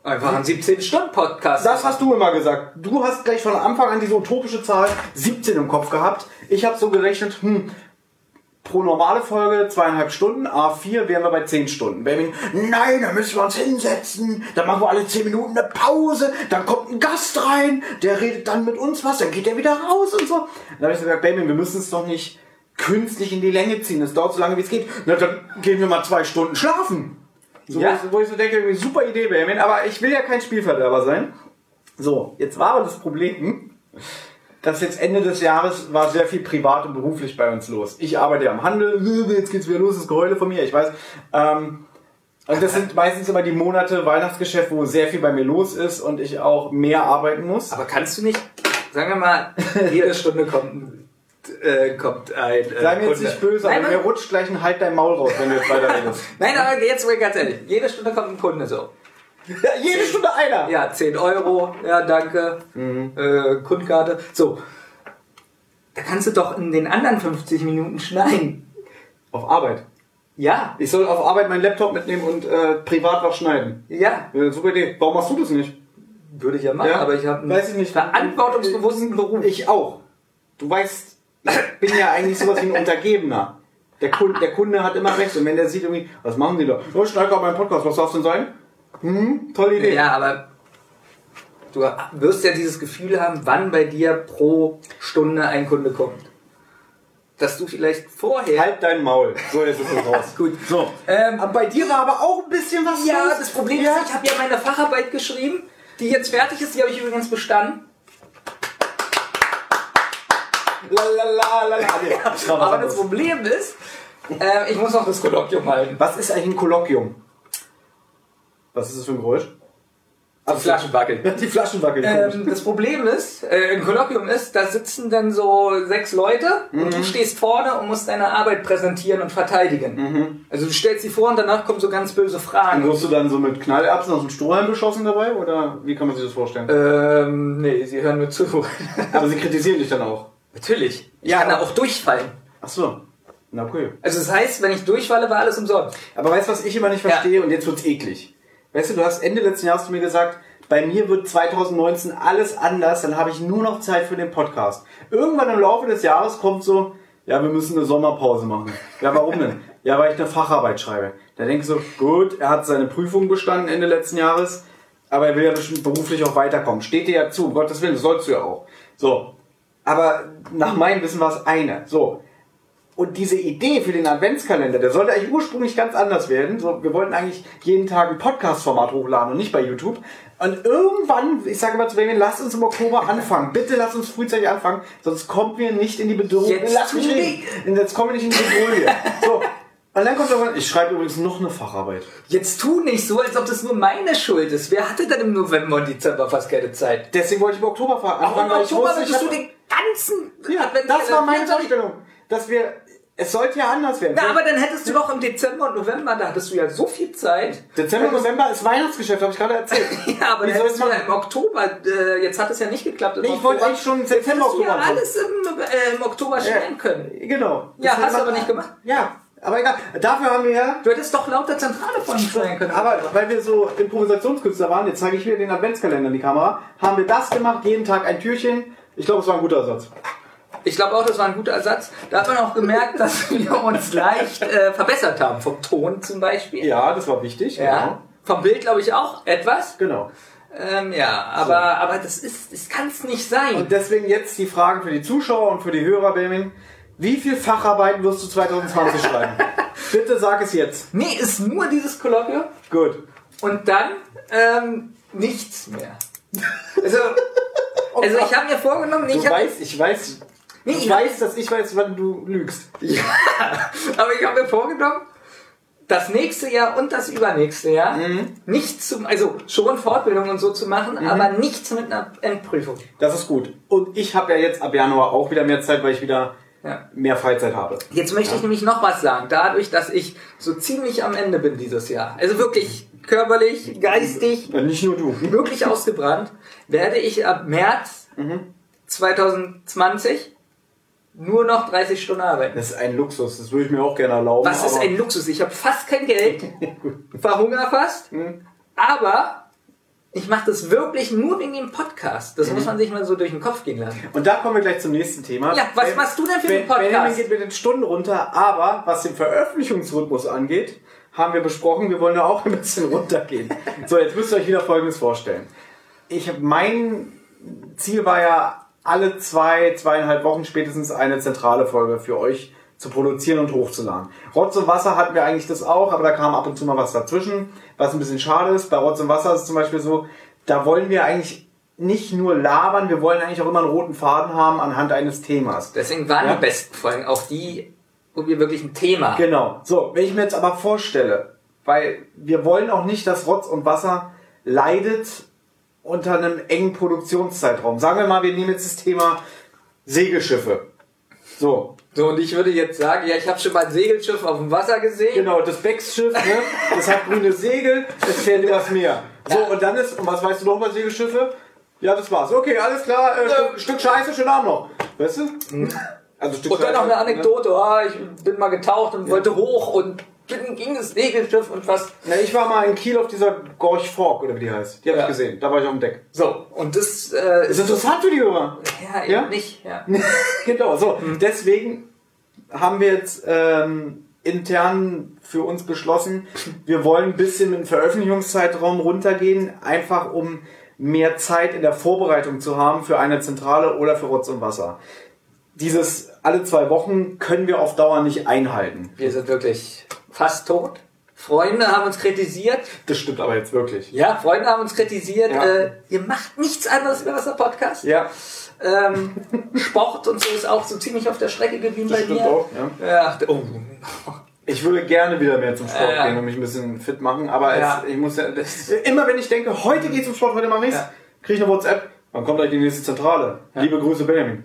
Einfach ein 17-Stunden-Podcast. das hast du immer gesagt. Du hast gleich von Anfang an diese utopische Zahl 17 im Kopf gehabt. Ich habe so gerechnet, hm, pro normale Folge zweieinhalb Stunden, A4 wären wir bei 10 Stunden. Benjamin, nein, da müssen wir uns hinsetzen, dann machen wir alle 10 Minuten eine Pause, dann kommt ein Gast rein, der redet dann mit uns was, dann geht er wieder raus und so. Dann habe ich gesagt, Benjamin, wir müssen es doch nicht künstlich in die Länge ziehen, das dauert so lange wie es geht. Na, dann gehen wir mal zwei Stunden schlafen. So, Ja. wo, ich, so denke, super Idee, Benjamin, aber ich will ja kein Spielverderber sein. So, jetzt war aber das Problem, dass jetzt Ende des Jahres war sehr viel privat und beruflich bei uns los. Ich arbeite ja am Handel, *laughs* jetzt geht's wieder los, das Geheule von mir, ich weiß. Ähm, Und das sind meistens immer die Monate Weihnachtsgeschäft, wo sehr viel bei mir los ist und ich auch mehr arbeiten muss. Aber kannst du nicht, sagen wir mal, jede Stunde kommt ein, äh, kommt ein äh, Sei mir jetzt nicht böse, Nein, aber aber- mir rutscht gleich ein Halt dein Maul raus, wenn du jetzt weiter redest. *laughs* Nein, aber jetzt mal ganz ehrlich, jede Stunde kommt ein Kunde so. Ja, *laughs* jede Stunde einer. Ja, 10 Euro, ja, danke, Mhm. äh, Kundkarte. So, da kannst du doch in den anderen 50 Minuten schneiden. Auf Arbeit. Ja, Ich soll auf Arbeit meinen Laptop mitnehmen und äh, privat was schneiden. ja, Ja, super Idee. Warum machst du das nicht? würde ich ja machen, Ja, aber ich habe einen weiß ich nicht. verantwortungsbewussten Beruf. Ich auch. Du weißt, ich bin ja eigentlich sowas wie ein Untergebener. Der Kunde, der Kunde hat immer recht. Und wenn der sieht irgendwie, was machen die da? Oh, ich schneide gerade meinen Podcast, was darf es denn sein? Hm, tolle Idee. Ja, aber du wirst ja dieses Gefühl haben, wann bei dir pro Stunde ein Kunde kommt. Dass du vielleicht vorher. Halt dein Maul. So, jetzt ist es *laughs* raus. Gut. So. Ähm, Aber bei dir war aber auch ein bisschen was ja, los. das Problem Ja. ist, ich habe ja meine Facharbeit geschrieben, die jetzt fertig ist, die habe ich übrigens bestanden. Lalalala. Nee, *laughs* das war was Aber anderes. das Problem ist, äh, ich muss noch das Kolloquium halten. Was ist eigentlich ein Kolloquium? Was ist das für ein Geräusch? Die Flaschen wackeln. *laughs* Die Flaschen wackeln. Ähm, das Problem ist, äh, ein Kolloquium ist, da sitzen dann so sechs Leute und Mhm. du stehst vorne und musst deine Arbeit präsentieren und verteidigen. Also du stellst sie vor und danach kommen so ganz böse Und Fragen. wirst du dann so mit Knallerbsen aus dem Strohhalm beschossen dabei? Oder wie kann man sich das vorstellen? Ähm, nee, sie hören nur zu. *laughs* Aber sie kritisieren dich dann auch. Natürlich. Ich Ja, kann da auch durchfallen. Ach so. Na cool. Also das heißt, wenn ich durchfalle, war alles umsonst. Aber weißt du, was ich immer nicht Ja. verstehe? Und jetzt wird's eklig. Weißt du, du hast Ende letzten Jahres zu mir gesagt, bei mir wird 2019 alles anders, dann habe ich nur noch Zeit für den Podcast. Irgendwann im Laufe des Jahres kommt so, ja, wir müssen eine Sommerpause machen. Ja, warum denn? Ja, weil ich eine Facharbeit schreibe. Da denke ich so, gut, er hat seine Prüfung bestanden Ende letzten Jahres, aber er will ja bestimmt beruflich auch weiterkommen. Steht dir ja zu, um Gottes Willen, das sollst du ja auch. So. Aber nach meinem Wissen war es eine. So. Und diese Idee für den Adventskalender, der sollte eigentlich ursprünglich ganz anders werden. So, wir wollten eigentlich jeden Tag ein Podcast-Format hochladen und nicht bei YouTube. Und irgendwann, ich sage mal zu Benjamin, lasst uns im Oktober *laughs* anfangen. Bitte lasst uns frühzeitig anfangen, sonst kommen wir nicht in die Bedrohung. Jetzt Lass mich reden. Jetzt kommen wir nicht in die Bedrohung. *laughs* so. Und dann kommt irgendwann, ich schreibe übrigens noch eine Facharbeit. Jetzt tu nicht so, als ob das nur meine Schuld ist. Wer hatte denn im November und Dezember fast keine Zeit? Deswegen wollte ich im Oktober anfangen. Warum im ich Oktober wusste, ich du den ganzen Ja, Adventskalender- das war meine 24 Vorstellung. Dass wir, es sollte ja anders werden. Na, aber dann hättest du doch im Dezember und November, da hattest du ja so viel Zeit. Dezember, November ist Weihnachtsgeschäft, habe ich gerade erzählt. *laughs* Ja, aber Wie dann soll hättest du ja im Oktober, äh, jetzt hat es ja nicht geklappt. Nee, ich wollte Oktober. eigentlich schon im September, Hättest du ja Oktober alles im, äh, im Oktober stellen können. Genau. Ja, hast du aber nicht gemacht. Ja, aber egal. Dafür haben wir ja. Du hättest doch lauter Zentrale von uns stellen können. Aber weil wir so Improvisationskünstler waren, jetzt zeige ich wieder den Adventskalender in die Kamera, haben wir das gemacht, jeden Tag ein Türchen. Ich glaube, es war ein guter Ersatz. Ich glaube auch, das war ein guter Ersatz. Da hat man auch gemerkt, dass *laughs* wir uns leicht äh, verbessert haben. Vom Ton zum Beispiel. Ja, das war wichtig. Ja. Vom Bild glaube ich auch etwas. Genau. Ähm, ja, aber, aber das ist, das kann es nicht sein. Und deswegen jetzt die Frage für die Zuschauer und für die Hörer, Benjamin. Wie viel Facharbeiten wirst du 2020 schreiben? *laughs* Bitte sag es jetzt. nee, ist nur dieses Kolloquium Gut. und dann ähm, nichts mehr. Also, *laughs* also ich habe mir vorgenommen, nee, ich hab, weißt, ich weiß, Nee, ich ich hab- weiß, dass ich weiß, wann du lügst. *laughs* ja, aber ich habe mir vorgenommen, das nächste Jahr und das übernächste Jahr Mhm. nichts zum, also schon Fortbildung und so zu machen, aber nichts mit einer Endprüfung. Das ist gut. Und ich habe ja jetzt ab Januar auch wieder mehr Zeit, weil ich wieder Ja. mehr Freizeit habe. Jetzt möchte ich nämlich noch was sagen. Dadurch, dass ich so ziemlich am Ende bin dieses Jahr, also wirklich körperlich, geistig, Ja, nicht nur du. wirklich ausgebrannt, werde ich ab März 2020 nur noch 30 Stunden arbeiten. Das ist ein Luxus, das würde ich mir auch gerne erlauben. Was ist ein Luxus? Ich habe fast kein Geld, *laughs* verhungere fast, aber ich mache das wirklich nur wegen dem Podcast. Das muss man sich mal so durch den Kopf gehen lassen. Und da kommen wir gleich zum nächsten Thema. Ja, was Ben- machst du denn für einen Podcast? Benjamin geht mit den Stunden runter, aber was den Veröffentlichungsrhythmus angeht, haben wir besprochen, wir wollen da auch ein bisschen runtergehen. *laughs* so, jetzt müsst ihr euch wieder Folgendes vorstellen. Ich mein Ziel war ja, alle zwei, zweieinhalb Wochen spätestens eine zentrale Folge für euch zu produzieren und hochzuladen. Rotz und Wasser hatten wir eigentlich das auch, aber da kam ab und zu mal was dazwischen, was ein bisschen schade ist. Bei Rotz und Wasser ist es zum Beispiel so, da wollen wir eigentlich nicht nur labern, wir wollen eigentlich auch immer einen roten Faden haben anhand eines Themas. Deswegen waren Ja. die besten Folgen auch die, wo wir wirklich ein Thema Genau. So, wenn ich mir jetzt aber vorstelle, weil wir wollen auch nicht, dass Rotz und Wasser leidet unter einem engen Produktionszeitraum. Sagen wir mal, wir nehmen jetzt das Thema Segelschiffe. So. So, und ich würde jetzt sagen, ja, ich habe schon mal ein Segelschiff auf dem Wasser gesehen. Genau, das Becks-Schiff, ne? das hat grüne Segel, das fährt übers Meer. So, Ja. und dann ist, und was weißt du noch über Segelschiffe? Ja, das war's. Okay, alles klar, äh, Stück, Stück Scheiße, schönen Abend noch. Weißt du? Also Stück Und dann noch eine Anekdote, ah, ich bin mal getaucht und wollte hoch und gegen das Segelschiff und was. Na, ich war mal in Kiel auf dieser Gorch Fork, oder wie die heißt. Die habe Ja. ich gesehen. Da war ich auf dem Deck. So, und das äh, Ist interessant für die Hörer. ja, eben Ja? nicht. Ja. *laughs* genau, so. Deswegen haben wir jetzt ähm, intern für uns beschlossen, wir wollen ein bisschen dem Veröffentlichungszeitraum runtergehen, einfach um mehr Zeit in der Vorbereitung zu haben für eine Zentrale oder für Rotz und Wasser. Dieses alle zwei Wochen können wir auf Dauer nicht einhalten. Wir sind wirklich fast tot. Freunde haben uns kritisiert. Das stimmt aber jetzt wirklich. Ja, Freunde haben uns kritisiert. Ja. Äh, ihr macht nichts anderes über Wasser Podcast. Ja, Ähm, Sport und so ist auch so ziemlich auf der Strecke geblieben das bei stimmt mir. auch. Ja. Ja, oh. Ich würde gerne wieder mehr zum Sport Ja. gehen und mich ein bisschen fit machen, aber Ja. es, ich muss ja, das, immer wenn ich denke, heute geht's zum Sport, heute mache ich's, Ja. kriege ich eine WhatsApp, wann kommt gleich die nächste Zentrale? Liebe Grüße, Benjamin.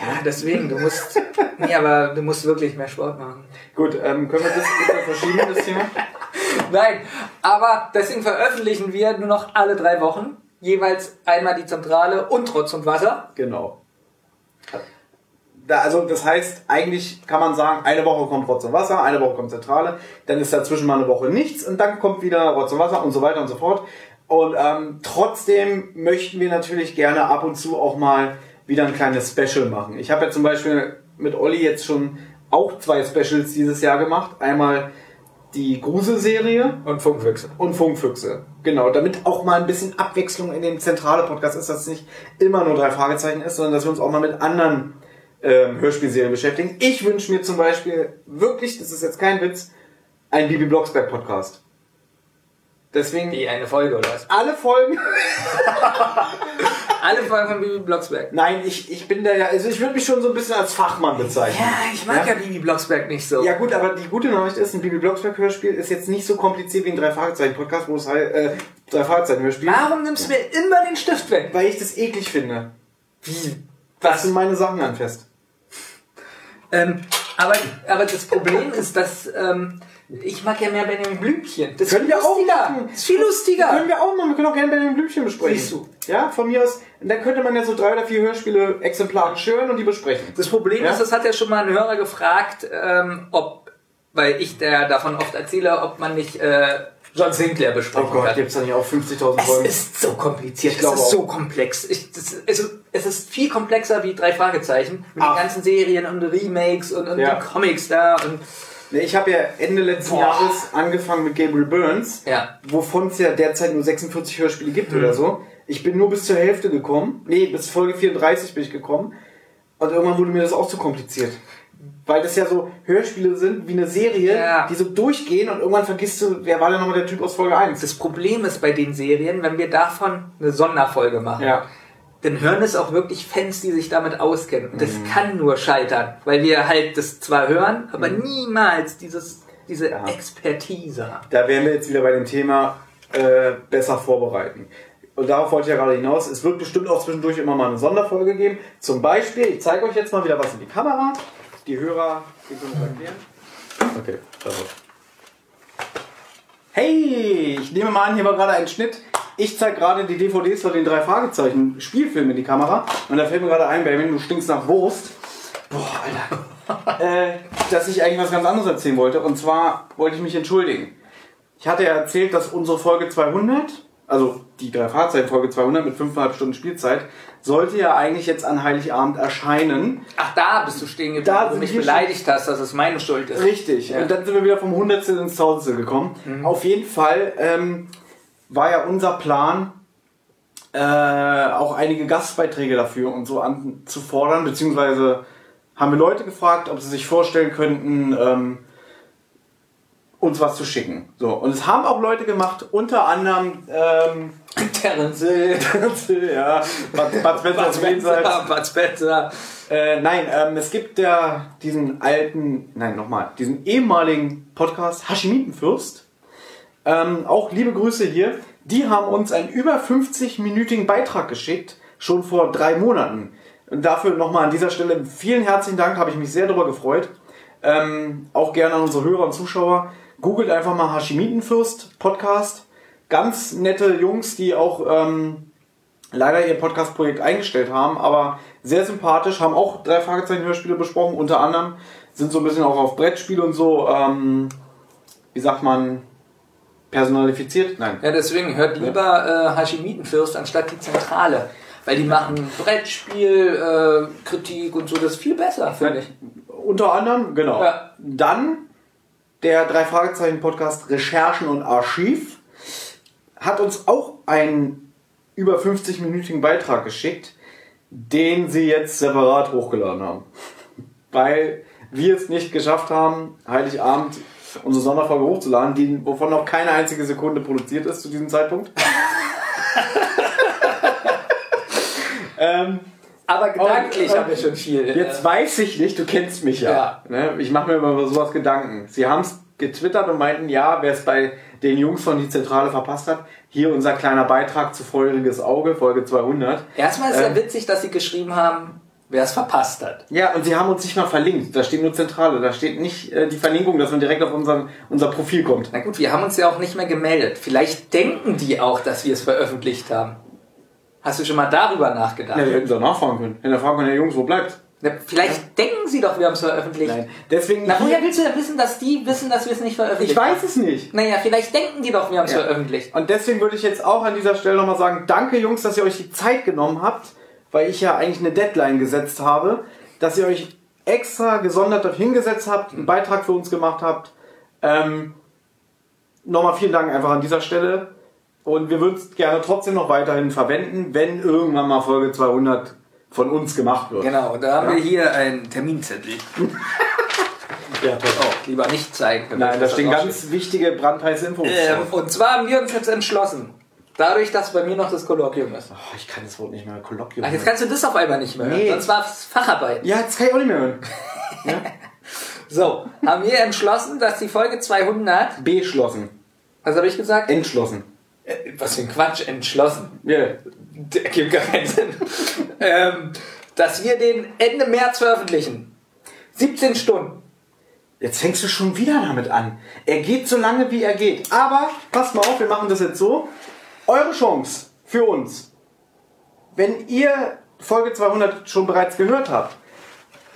Ja, deswegen, du musst, *laughs* nee, aber du musst wirklich mehr Sport machen. Gut, ähm, können wir das bitte verschieben, das Thema? *laughs* Nein, aber deswegen veröffentlichen wir nur noch alle drei Wochen jeweils einmal die Zentrale und Rotz und Wasser. Genau. Da, also das heißt, eigentlich kann man sagen, eine Woche kommt Rotz und Wasser, eine Woche kommt Zentrale, dann ist dazwischen mal eine Woche nichts und dann kommt wieder Rotz und Wasser und so weiter und so fort. Und ähm, trotzdem möchten wir natürlich gerne ab und zu auch mal wieder ein kleines Special machen. Ich habe ja zum Beispiel mit Olli jetzt schon auch zwei Specials dieses Jahr gemacht. Einmal die Grusel-Serie Und Funkfüchse. und Funkfüchse. Genau, damit auch mal ein bisschen Abwechslung in dem zentrale Podcast ist, dass es nicht immer nur drei Fragezeichen ist, sondern dass wir uns auch mal mit anderen ähm, Hörspielserien beschäftigen. Ich wünsche mir zum Beispiel wirklich, das ist jetzt kein Witz, einen Bibi Blocksberg Podcast. Deswegen Wie eine Folge oder was? alle Folgen. *laughs* *laughs* Alle Folgen von Bibi Blocksberg. Nein, ich, ich bin da ja, also ich würde mich schon so ein bisschen als Fachmann bezeichnen. Ja, ich mag ja, Bibi Blocksberg nicht so. Ja gut, aber die gute Nachricht ist, ein Bibi Blocksberg Hörspiel ist jetzt nicht so kompliziert wie ein drei Fragezeichen Podcast, wo es halt, äh, drei Fragezeichen Hörspiel, Warum nimmst du mir immer den Stift weg? weil ich das eklig finde. Wie? Was sind meine Sachen anfasst? Ähm, aber, aber das Problem ist, dass ähm, ich mag ja mehr Benjamin Blümchen. Das ist Können wir auch machen. Das ist viel lustiger. Können wir auch machen. Wir können auch gerne Benjamin Blümchen besprechen. Siehst du. Ja, von mir aus. Dann könnte man ja so drei oder vier Hörspiele exemplarisch hören und die besprechen. Das Problem Ja? ist, das hat ja schon mal ein Hörer gefragt, ähm, ob, weil ich der davon oft erzähle, ob man nicht äh, John Sinclair Oh besprechen Gott, kann. gibt's da nicht auch 50.000 Es Folgen? ist so kompliziert, Ich es ist auch. so komplex. Ich, das, es, es ist viel komplexer wie drei Fragezeichen mit Ach. den ganzen Serien und Remakes und, und Ja. den Comics da und ich habe ja Ende letzten Boah. Jahres angefangen mit Gabriel Burns, ja. wovon es ja derzeit nur 46 Hörspiele gibt oder so. Ich bin nur bis zur Hälfte gekommen. Nee, bis Folge 34 bin ich gekommen. Und irgendwann wurde mir das auch zu kompliziert. Weil das ja so Hörspiele sind wie eine Serie, Ja. die so durchgehen und irgendwann vergisst du, wer war denn nochmal der Typ aus Folge 1? Das Problem ist bei den Serien, wenn wir davon eine Sonderfolge machen, Ja. Dann hören es auch wirklich Fans, die sich damit auskennen. Und das Mhm. kann nur scheitern, weil wir halt das zwar hören, aber niemals dieses, diese Mhm. Ja. Expertise haben. Da wären wir jetzt wieder bei dem Thema äh, besser vorbereiten. Und darauf wollte ich ja gerade hinaus. Es wird bestimmt auch zwischendurch immer mal eine Sonderfolge geben. Zum Beispiel, ich zeige euch jetzt mal wieder was in die Kamera. Die Hörer, die können es erklären. Okay, also. Hey, ich nehme mal an, hier war gerade ein Schnitt. Ich zeige gerade die DVDs von den drei Fragezeichen Spielfilmen in die Kamera. Und da fällt mir gerade ein, Benjamin, du stinkst nach Wurst. Boah, Alter. *laughs* äh, dass ich eigentlich was ganz anderes erzählen wollte. Und zwar wollte ich mich entschuldigen. Ich hatte ja erzählt, dass unsere Folge 200, also die drei Fahrzeichen Folge 200 mit 5,5 Stunden Spielzeit, sollte ja eigentlich jetzt an Heiligabend erscheinen. Ach, da bist du stehen geblieben, Da wo du mich beleidigt hast, dass es meine Schuld ist. Richtig. Ja. Und dann sind wir wieder vom Hundertstel ins Tausendstel gekommen. Auf jeden Fall ähm, war ja unser Plan, äh, auch einige Gastbeiträge dafür und so anzufordern, beziehungsweise haben wir Leute gefragt, ob sie sich vorstellen könnten, ähm, uns was zu schicken. So, und es haben auch Leute gemacht, unter anderem ähm, *laughs* *laughs* Terence Hill, ja, Bud. Spencer, Bud Spencer. Äh, nein, ähm, es gibt ja diesen alten, nein, nochmal, diesen ehemaligen Podcast Hashimitenfürst. Ähm, auch liebe Grüße hier. Die haben uns einen über 50-minütigen Beitrag geschickt, schon vor drei Monaten. Und dafür nochmal an dieser Stelle vielen herzlichen Dank, habe ich mich sehr darüber gefreut. Ähm, auch gerne an unsere Hörer und Zuschauer. Googelt einfach mal Hashimitenfürst Podcast. Ganz nette Jungs, die auch ähm, leider ihr Podcast-Projekt eingestellt haben, aber sehr sympathisch, haben auch drei Fragezeichen-Hörspiele besprochen, unter anderem sind so ein bisschen auch auf Brettspiele und so, ähm, wie sagt man, personalifiziert? Nein. Ja, deswegen hört lieber äh, Hashimitenfürst anstatt die Zentrale. Weil die machen Brettspiel, äh, Kritik und so, das ist viel besser, finde ich. Unter anderem, genau. Ja. Dann der drei Fragezeichen Podcast Recherchen und Archiv hat uns auch einen über 50-minütigen Beitrag geschickt, den sie jetzt separat hochgeladen haben. *laughs* Weil wir es nicht geschafft haben, Heiligabend unsere Sonderfolge hochzuladen, die, wovon noch keine einzige Sekunde produziert ist zu diesem Zeitpunkt. *laughs* ähm, Aber gedanklich Und- haben wir schon viel. Jetzt äh, weiß ich nicht, du kennst mich ja. Ja. Ne? Ich mache mir über sowas Gedanken. Sie haben es getwittert und meinten, ja, wer es bei den Jungs von die Zentrale verpasst hat, hier unser kleiner Beitrag zu Feuriges Auge, Folge 200. Erstmal ist ja Ähm, witzig, dass sie geschrieben haben, wer es verpasst hat. Ja, und sie haben uns nicht mal verlinkt. Da steht nur Zentrale. Da steht nicht äh, die Verlinkung, dass man direkt auf unseren, unser Profil kommt. Na gut, wir haben uns ja auch nicht mehr gemeldet. Vielleicht denken die auch, dass wir es veröffentlicht haben. Hast du schon mal darüber nachgedacht? Ja, die hätten sie auch nachfragen können. Hätten fragen können, ja, Jungs, wo bleibt? Na, Vielleicht denken sie doch, wir haben es veröffentlicht. Nein. Deswegen. Na, woher willst du denn wissen, dass die wissen, dass wir es nicht veröffentlicht ich weiß es nicht. Naja, vielleicht denken die doch, wir haben es Ja. veröffentlicht. Und deswegen würde ich jetzt auch an dieser Stelle nochmal sagen, danke Jungs, dass ihr euch die Zeit genommen habt, weil ich ja eigentlich eine Deadline gesetzt habe, dass ihr euch extra gesondert dort hingesetzt habt, einen Beitrag für uns gemacht habt. Ähm, nochmal vielen Dank einfach an dieser Stelle. Und wir würden es gerne trotzdem noch weiterhin verwenden, wenn irgendwann mal Folge 200 von uns gemacht wird. Genau, da haben Ja. wir hier einen Terminzettel. *laughs* Ja, toll. Oh, lieber nicht zeigen. Nein, da Das stehen ganz wichtige brandheiße Infos. Ähm, und zwar haben wir uns jetzt entschlossen. Dadurch, dass bei mir noch das Kolloquium ist. Oh, ich kann das Wort nicht mehr. Kolloquium. Ach, jetzt kannst du das auf einmal nicht mehr hören. Nee. Sonst war es Facharbeit. ja, jetzt kann ich auch nicht mehr hören. *laughs* So, haben wir entschlossen, dass die Folge 200, Beschlossen. was habe ich gesagt? Entschlossen. Äh, Was für ein Quatsch, entschlossen. Ja. Der gibt gar keinen Sinn. ähm, dass wir den Ende März veröffentlichen. 17 Stunden. Jetzt fängst du schon wieder damit an. Er geht so lange, wie er geht. Aber, passt mal auf, wir machen das jetzt so. Eure Chance für uns. Wenn ihr Folge 200 schon bereits gehört habt,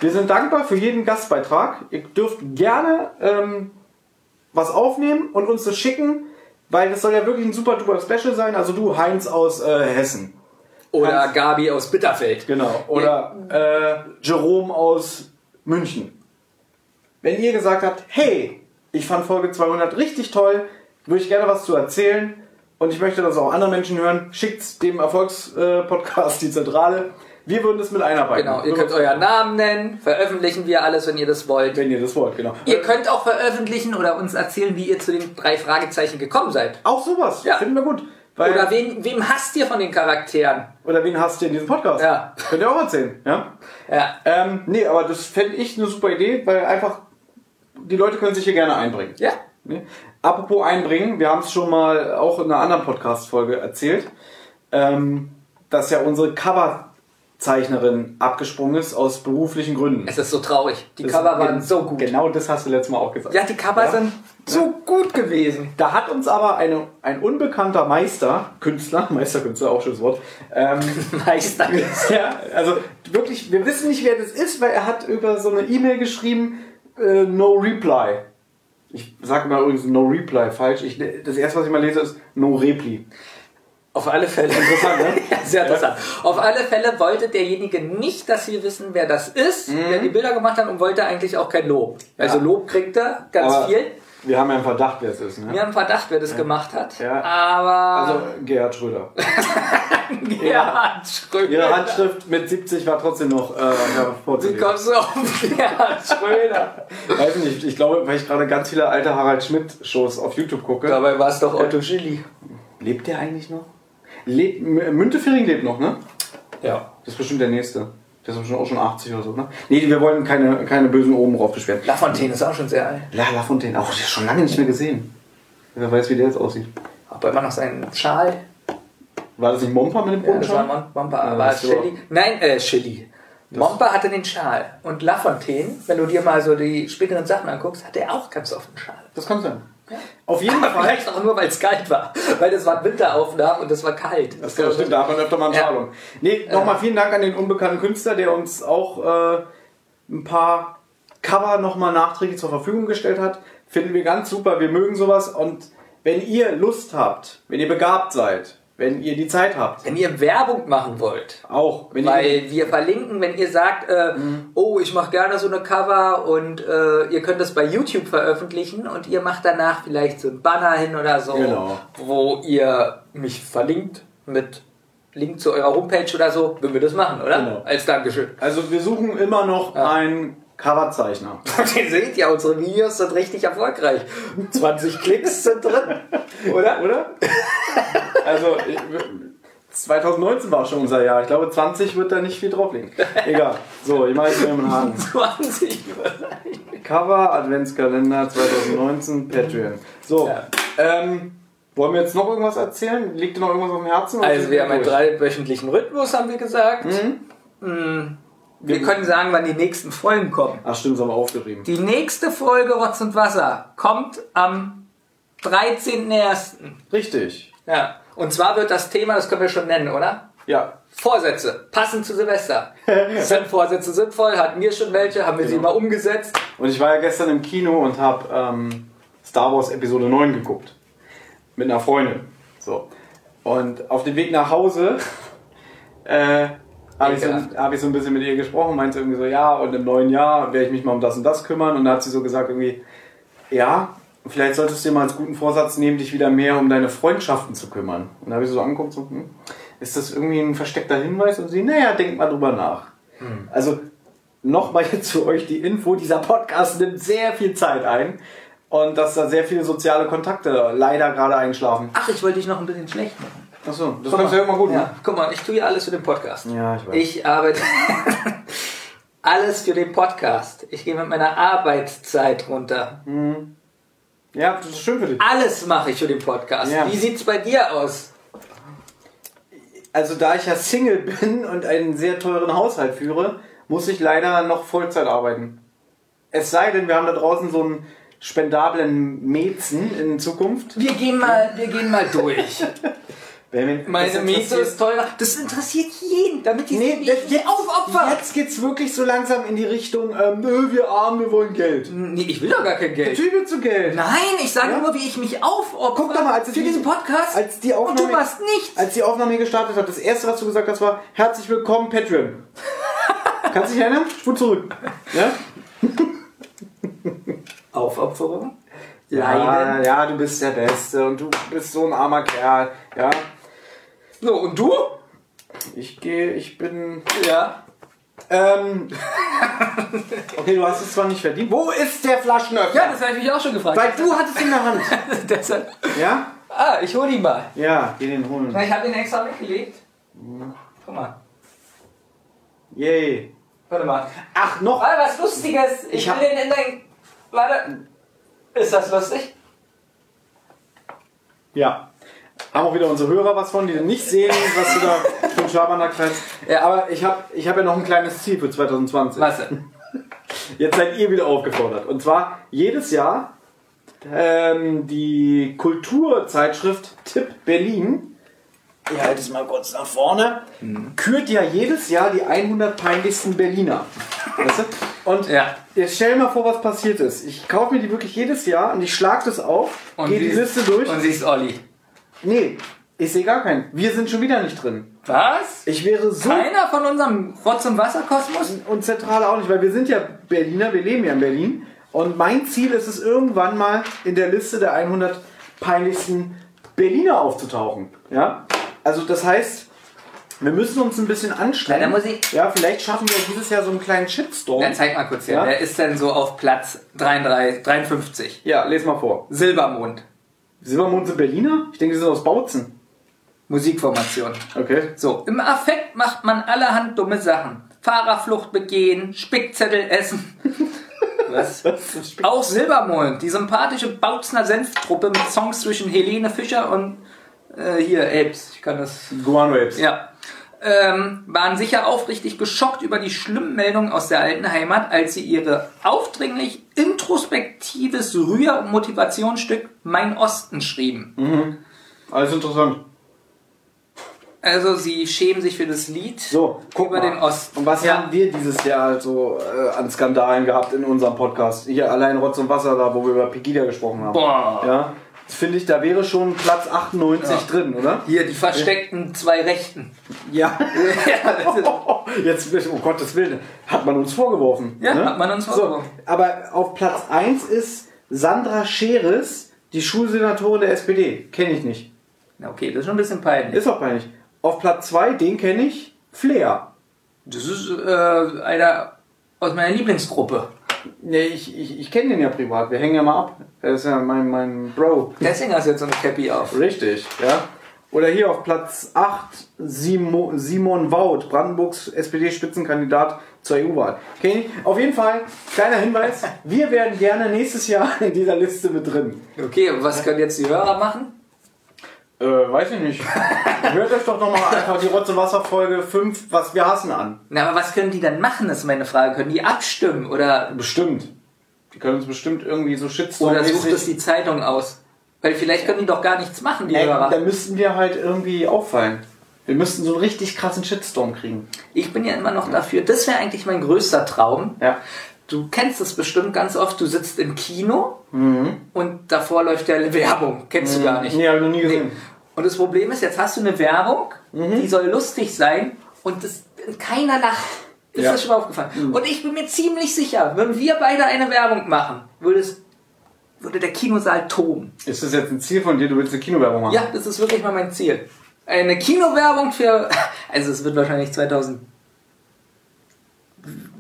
wir sind dankbar für jeden Gastbeitrag. Ihr dürft gerne ähm, was aufnehmen und uns das schicken, weil das soll ja wirklich ein super duper Special sein. Also du, Heinz aus äh, Hessen. Oder Kannst- Gabi aus Bitterfeld. Genau. Oder äh, Jerome aus München. Wenn ihr gesagt habt, hey, ich fand Folge 200 richtig toll, würde ich gerne was zu erzählen und ich möchte das auch andere Menschen hören, schickt dem Erfolgspodcast die Zentrale. Wir würden das mit einarbeiten. Genau, ihr könnt euren Namen nennen, veröffentlichen wir alles, wenn ihr das wollt. Wenn ihr das wollt, genau. Ihr könnt auch veröffentlichen oder uns erzählen, wie ihr zu den drei Fragezeichen gekommen seid. auch sowas, Ja. finden wir gut. Weil, Oder wen, wem hasst ihr von den Charakteren? oder wen hast du in diesem Podcast? Ja. Könnt ihr auch erzählen, ja? Ja. Ähm, nee, aber das fände ich eine super Idee, weil einfach die Leute können sich hier gerne einbringen. Ja. Apropos einbringen, wir haben es schon mal auch in einer anderen Podcast-Folge erzählt, ähm, dass ja unsere Coverzeichnerin abgesprungen ist aus beruflichen Gründen. Es ist so traurig. Die Das- Cover waren so gut. Genau das hast du letztes Mal auch gesagt. Ja, die Cover Ja. sind so gut gewesen. Da hat uns aber eine, ein unbekannter Meister, Künstler, *laughs* Meisterkünstler, auch schönes Wort, ähm, *laughs* Meister. ja, also wirklich, wir wissen nicht, wer das ist, weil er hat über so eine E-Mail geschrieben, äh, no reply. Ich sage mal übrigens no reply falsch. Ich, das erste, was ich mal lese, ist no reply. Auf alle Fälle. Interessant, ne? *laughs* Ja, Sehr interessant. Auf alle Fälle wollte derjenige nicht, dass wir wissen, wer das ist, der die Bilder gemacht hat und wollte eigentlich auch kein Lob. Also Ja. Lob kriegt er ganz Aber viel. Wir haben ja einen Verdacht, wer es ist. Ne? Wir haben Verdacht, wer das gemacht hat. Ja. Aber Also Gerhard Schröder. *laughs* Gerhard Schröder. Ihre Handschrift mit 70 war trotzdem noch äh, Wie hervorzulesen. kommst du auf Gerhard Schröder? Weiß ich nicht, ich glaube, weil ich gerade ganz viele alte Harald Schmidt-Shows auf YouTube gucke. Dabei war es doch Otto Schilly. Lebt der eigentlich noch? Lebt, Müntefering lebt noch, ne? Ja. Das ist bestimmt der nächste. Der ist auch schon 80 oder so, ne? Nee, wir wollen keine, keine bösen oben raufbeschweren. Lafontaine ist auch schon sehr alt. La Lafontaine, auch der ist schon lange nicht mehr gesehen. Wer weiß, wie der jetzt aussieht. Ob er immer noch seinen Schal? War das nicht Mompa mit dem Ja, das war Mompa. Ja, war es Chili? Nein, äh, Chili. Mompa hatte den Schal. Und Lafontaine, wenn du dir mal so die späteren Sachen anguckst, hat er auch ganz oft einen Schal. das kann sein. Auf jeden Aber Fall. vielleicht auch nur, weil es kalt war. Weil das waren Winteraufnahmen und das war kalt. Das kann, stimmt, da hat man öfter mal einen Ja. Schal um. Nee, nochmal vielen Dank an den unbekannten Künstler, der uns auch äh, ein paar Cover nochmal nachträglich zur Verfügung gestellt hat. Finden wir ganz super, wir mögen sowas. Und wenn ihr Lust habt, wenn ihr begabt seid, wenn ihr die Zeit habt, Wenn ihr Werbung machen wollt, auch, Weil wir verlinken, wenn ihr sagt, äh, oh, ich mache gerne so eine Cover und äh, ihr könnt das bei YouTube veröffentlichen und ihr macht danach vielleicht so ein Banner hin oder so, Genau. wo ihr mich verlinkt mit Link zu eurer Homepage oder so, würden wir das machen, oder? Genau. Als Dankeschön. Also wir suchen immer noch Ja. einen Coverzeichner. *laughs* Ihr seht ja, unsere Videos sind richtig erfolgreich. 20 Klicks sind drin, *laughs* oder? Oder? *laughs* also ich- 2019 war schon unser Jahr. Ich glaube 20 wird da nicht viel drauflegen. Egal. So, ich mache jetzt einen Haken. 20 Cover Adventskalender 2019 Patreon. So, Ja. ähm, wollen wir jetzt noch irgendwas erzählen? Liegt dir noch irgendwas dem Herzen? Also wir haben einen dreiwöchentlichen Rhythmus, haben wir gesagt. Mm, Wir können sagen, wann die nächsten Folgen kommen. Ach stimmt, das haben wir aufgeschrieben. Die nächste Folge Rotz und Wasser kommt am 13.01. Richtig. Ja. Und zwar wird das Thema, das können wir schon nennen, oder? Ja. Vorsätze, passend zu Silvester. *laughs* Sind Vorsätze sinnvoll? Hatten wir schon welche? Haben wir sie Genau. mal umgesetzt? Und ich war ja gestern im Kino und habe ähm, Star Wars Episode 9 geguckt. Mit einer Freundin. So. Und auf dem Weg nach Hause *laughs* äh, habe ich, so, hab ich so ein bisschen mit ihr gesprochen, meinte irgendwie so, ja, und im neuen Jahr werde ich mich mal um das und das kümmern. Und da hat sie so gesagt, irgendwie, ja, vielleicht solltest du dir mal als guten Vorsatz nehmen, dich wieder mehr um deine Freundschaften zu kümmern. Und da habe ich so angeguckt, so, hm, ist das irgendwie ein versteckter Hinweis? Und sie, naja, denk mal drüber nach. Also nochmal jetzt für euch die Info, dieser Podcast nimmt sehr viel Zeit ein und dass da sehr viele soziale Kontakte leider gerade einschlafen. Ach, ich wollte dich noch ein bisschen schlecht machen. Achso, das Guck kannst du ja immer gut ja, machen. guck mal, ich tue ja alles für den Podcast. Ja, ich weiß. Ich arbeite *laughs* alles für den Podcast. Ich gehe mit meiner Arbeitszeit runter. Ja, das ist schön für dich. Alles mache ich für den Podcast. Ja. Wie sieht's bei dir aus? Also da ich ja Single bin und einen sehr teuren Haushalt führe, muss ich leider noch Vollzeit arbeiten. Es sei denn, wir haben da draußen so einen spendablen Mäzen in Zukunft. Wir gehen mal, wir gehen mal durch. *laughs* Wenn- Meine Miete ist teurer. Das interessiert jeden, damit die Nee, sehen, wie das, ich mich jetzt, geht's wirklich so langsam in die Richtung, ähm, wir armen, wir wollen Geld. Nee, ich will doch gar kein Geld. Natürlich willst du Geld. Nein, ich sage Ja? nur, wie ich mich aufopfer Guck doch mal, als für die- diesen Podcast. als die und du Aufnahme- machst nichts. Als die Aufnahme gestartet hat, das erste, was du gesagt hast, war, herzlich willkommen, Patreon. *laughs* Kannst du dich erinnern? Spur zurück. Ja? *laughs* Aufopferung. Ja, Leiden. ja, du bist der Beste und du bist so ein armer Kerl. Ja, So, und du? ich gehe, ich bin. Ja. Ähm, *laughs* okay, du hast es zwar nicht verdient. Wo ist der Flaschenöffner? Ja, das habe ich mich auch schon gefragt. Weil du hattest ihn in der Hand. *laughs* Deshalb. Ja? Ah, ich hol ihn mal. Ja, geh den holen. Na, ich habe ihn extra weggelegt. Guck mal. Yay. Warte mal. Ach, noch. Ah, was Lustiges. Ich, Ich hab- will den in dein... Warte. Ist das lustig? Ja. Haben auch wieder unsere Hörer was von, die nicht sehen, was du da für Schabernack treibst. Ja. Aber ich habe ich hab ja noch ein kleines Ziel für 2020. Was denn? Jetzt seid ihr wieder aufgefordert. Und zwar jedes Jahr ähm, die Kulturzeitschrift Tipp Berlin. Ich halte es mal kurz nach vorne. Kürt ja jedes Jahr die 100 peinlichsten Berliner. Weißt du? Und Ja. jetzt stell dir mal vor, was passiert ist. Ich kaufe mir die wirklich jedes Jahr und ich schlage das auf, gehe die Liste durch. Und siehst Olli. Nee, ich sehe gar keinen. Wir sind schon wieder nicht drin. Was? Ich wäre so. Keiner von unserem Rotz- und Wasserkosmos? Und Zentrale auch nicht, weil wir sind ja Berliner, wir leben ja in Berlin. Und mein Ziel ist es, irgendwann mal in der Liste der 100 peinlichsten Berliner aufzutauchen. Ja? Also das heißt, wir müssen uns ein bisschen anstrengen. Ja, muss ich- ja, vielleicht schaffen wir dieses Jahr so einen kleinen Shitstorm. Ja, zeig mal kurz her. Ja? Wer ist denn so auf Platz 33, 53? Ja, les mal vor. Silbermond. Silbermond sind Berliner? Ich denke, die sind aus Bautzen. Musikformation. Okay. So, im Affekt macht man allerhand dumme Sachen. Fahrerflucht begehen, Spickzettel essen. *laughs* Was? Spiel. Auch Silbermond, die sympathische Bautzner Senftruppe mit Songs zwischen Helene Fischer und äh, hier Apes. Ich kann das. Guano Apes. Ja. Ähm, waren sicher aufrichtig geschockt über die schlimmen Meldungen aus der alten Heimat, als sie ihre aufdringlich introspektives Rühr- und Motivationsstück Mein Osten schrieben. Alles interessant. Also sie schämen sich für das Lied So, guck über mal. den Osten. Und was Ja. haben wir dieses Jahr so äh, an Skandalen gehabt in unserem Podcast? Hier allein Rotz und Wasser da, wo wir über Pegida gesprochen haben. Boah. Ja, finde ich, da wäre schon Platz 98 Ja. drin, oder? Hier, die versteckten zwei Rechten. Ja. *laughs* ja, *laughs* Jetzt, um Gottes Willen, hat man uns vorgeworfen. Ja, ne? hat man uns vorgeworfen. So, aber auf Platz 1 ist Sandra Scheres, die Schulsenatorin der SPD. Kenne ich nicht. Na, okay, das ist schon ein bisschen peinlich. Ist auch peinlich. Auf Platz 2, den kenne ich, Flair. Das ist äh, einer aus meiner Lieblingsgruppe. Nee, ich, ich, ich kenne den ja privat. Wir hängen ja mal ab. Er ist ja mein, mein Bro. Deswegen hast du jetzt so eine Cappy auf. Richtig, ja. Oder hier auf Platz 8 Simo, Simon Wout, Brandenburgs SPD-Spitzenkandidat zur EU-Wahl. Okay, auf jeden Fall, kleiner Hinweis, wir werden gerne nächstes Jahr in dieser Liste mit drin. Okay, und was können jetzt die Hörer machen? Äh, weiß ich nicht. *laughs* Hört euch doch nochmal einfach die Rotz- und Wasser-Folge 5, was wir hassen, an. Na, aber was können die dann machen, ist meine Frage. Können die abstimmen oder, Bestimmt. Die können uns bestimmt irgendwie so shitstorm oder sucht es die Zeitung aus? Weil vielleicht können die doch gar nichts machen, die Ey, Hörer. da müssten wir halt irgendwie auffallen. Wir müssten so einen richtig krassen Shitstorm kriegen. Ich bin ja immer noch dafür, das wäre eigentlich mein größter Traum. Ja. Du kennst es bestimmt ganz oft, du sitzt im Kino und davor läuft ja Werbung. Kennst du gar nicht. Nee, hab ich noch nie gesehen. Und das Problem ist, jetzt hast du eine Werbung, die soll lustig sein und das, keiner lacht. Ist Ja. das schon mal aufgefallen? Und ich bin mir ziemlich sicher, wenn wir beide eine Werbung machen, würde, es, würde der Kinosaal toben. Ist das jetzt ein Ziel von dir? Du willst eine Kinowerbung machen? Ja, das ist wirklich mal mein Ziel. Eine Kinowerbung für, *laughs* also es wird wahrscheinlich 2000.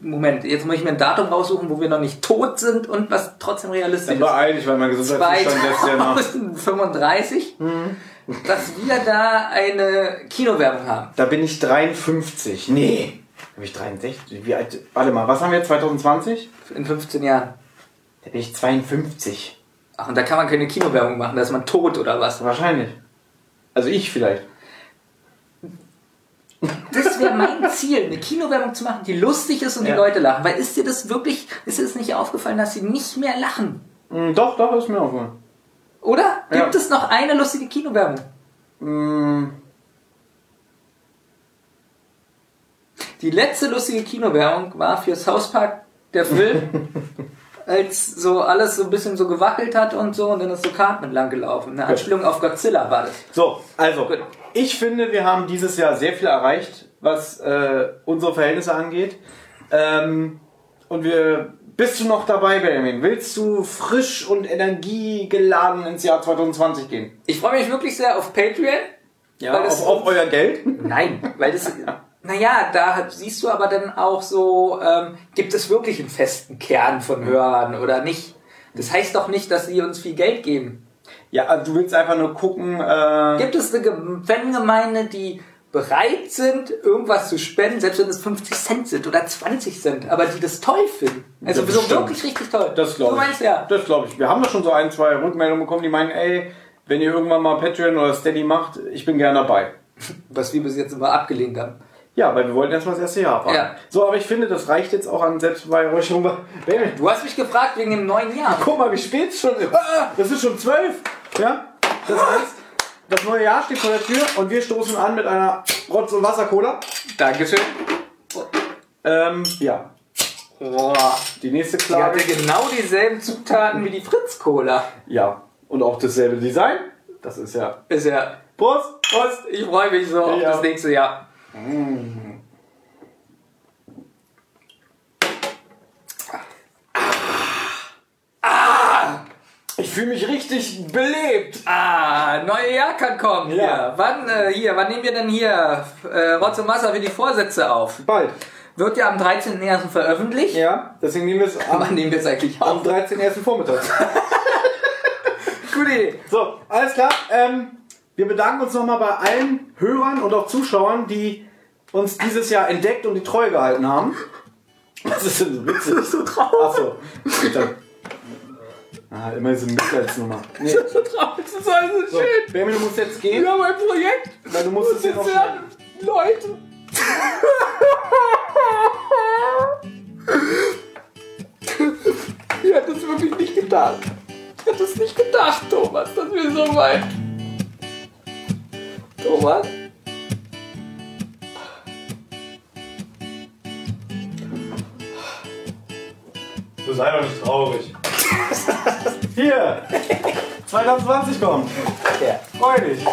Moment, jetzt muss ich mir ein Datum raussuchen, wo wir noch nicht tot sind und was trotzdem realistisch ist. beeil dich, weil mein Gesundheitszustand lässt ja nach. 2035, dass wir da eine Kinowerbung haben. Da bin ich 53. Nee. Da bin ich 63. Wie alt? Warte mal, was haben wir 2020? In 15 Jahren. Da bin ich 52. Ach, und da kann man keine Kinowerbung machen, da ist man tot oder was? Wahrscheinlich. Also ich vielleicht. Das wäre mein Ziel, eine Kinowerbung zu machen, die lustig ist und Ja. die Leute lachen. Weil ist dir das wirklich, ist dir das nicht aufgefallen, dass sie nicht mehr lachen? Hm, doch, doch, ist mir aufgefallen. Oder? Ja. Gibt es noch eine lustige Kinowerbung? Hm, Die letzte lustige Kinowerbung war für South Park der Film, *laughs* als so alles so ein bisschen so gewackelt hat und so und dann ist so Cartman lang gelaufen. Eine Anspielung auf Godzilla war das. So, also, Gut. Ich finde, wir haben dieses Jahr sehr viel erreicht, was äh, unsere Verhältnisse angeht. Ähm, und wir, bist du noch dabei, Benjamin? Willst du frisch und energiegeladen ins Jahr 2020 gehen? Ich freue mich wirklich sehr auf Patreon. Ja, das- auf, auf euer Geld? Nein, weil das. *laughs* Naja, da siehst du aber dann auch so, ähm, gibt es wirklich einen festen Kern von Hörern oder nicht? Das heißt doch nicht, dass sie uns viel Geld geben. Ja, also du willst einfach nur gucken, äh, Gibt es eine Ge- Fangemeinde, die bereit sind, irgendwas zu spenden, selbst wenn es 50 Cent sind oder 20 Cent, aber die das toll finden? Also so wirklich richtig toll. Das glaube Du ich. meinst ja. Das glaube ich. Wir haben da schon so ein, zwei Rückmeldungen bekommen, die meinen, ey, wenn ihr irgendwann mal Patreon oder Steady macht, ich bin gerne dabei. *laughs* Was wir bis jetzt immer abgelehnt haben. Ja, weil wir wollten erstmal das erste Jahr abwarten. Ja. So, aber ich finde, das reicht jetzt auch an Selbstbeweihräucherung. *laughs* Du hast mich gefragt wegen dem neuen Jahr. guck mal, wie spät es schon ist. Ah, Das ist schon zwölf. Ja? Das heißt, das neue Jahr steht vor der Tür und wir stoßen an mit einer Rotz- und Wasser-Cola. Dankeschön. Ähm, ja. Boah. Die nächste Die Klage. hatte genau dieselben Zutaten wie die Fritz-Cola. Ja. Und auch dasselbe Design. Das ist ja. Ist ja Prost! Prost, ich freue mich so auf Ja. das nächste Jahr. Ich fühle mich richtig belebt. Ah, neue Jahr kann kommen. Ja. Hier. Wann, äh, hier, wann nehmen wir denn hier äh, Rotz und Wasser für die Vorsätze auf? Bald. Wird ja am 13.01. veröffentlicht. Ja, deswegen nehmen wir es *laughs* Wann am, nehmen wir es eigentlich am auf? 13.01. Vormittag. *laughs* Gute Idee. So, alles klar. Ähm, wir bedanken uns nochmal bei allen Hörern und auch Zuschauern, die uns dieses Jahr entdeckt und die Treue gehalten haben. Was ist denn so witzig? Das ist so traurig. Achso. Ah, immer diese Mitleidsnummer. Nee. Das ist so traurig. Das ist alles so So, schön. Benjamin, du musst jetzt gehen, Wir haben ein Projekt. weil du musst es hier noch Jetzt werden Leute. *laughs* Ich hätte es wirklich nicht gedacht. Ich hätte es nicht gedacht, Thomas, dass wir so weit. Thomas? Du sei doch nicht traurig. Hier! 2020 kommt! Ja. Freu dich!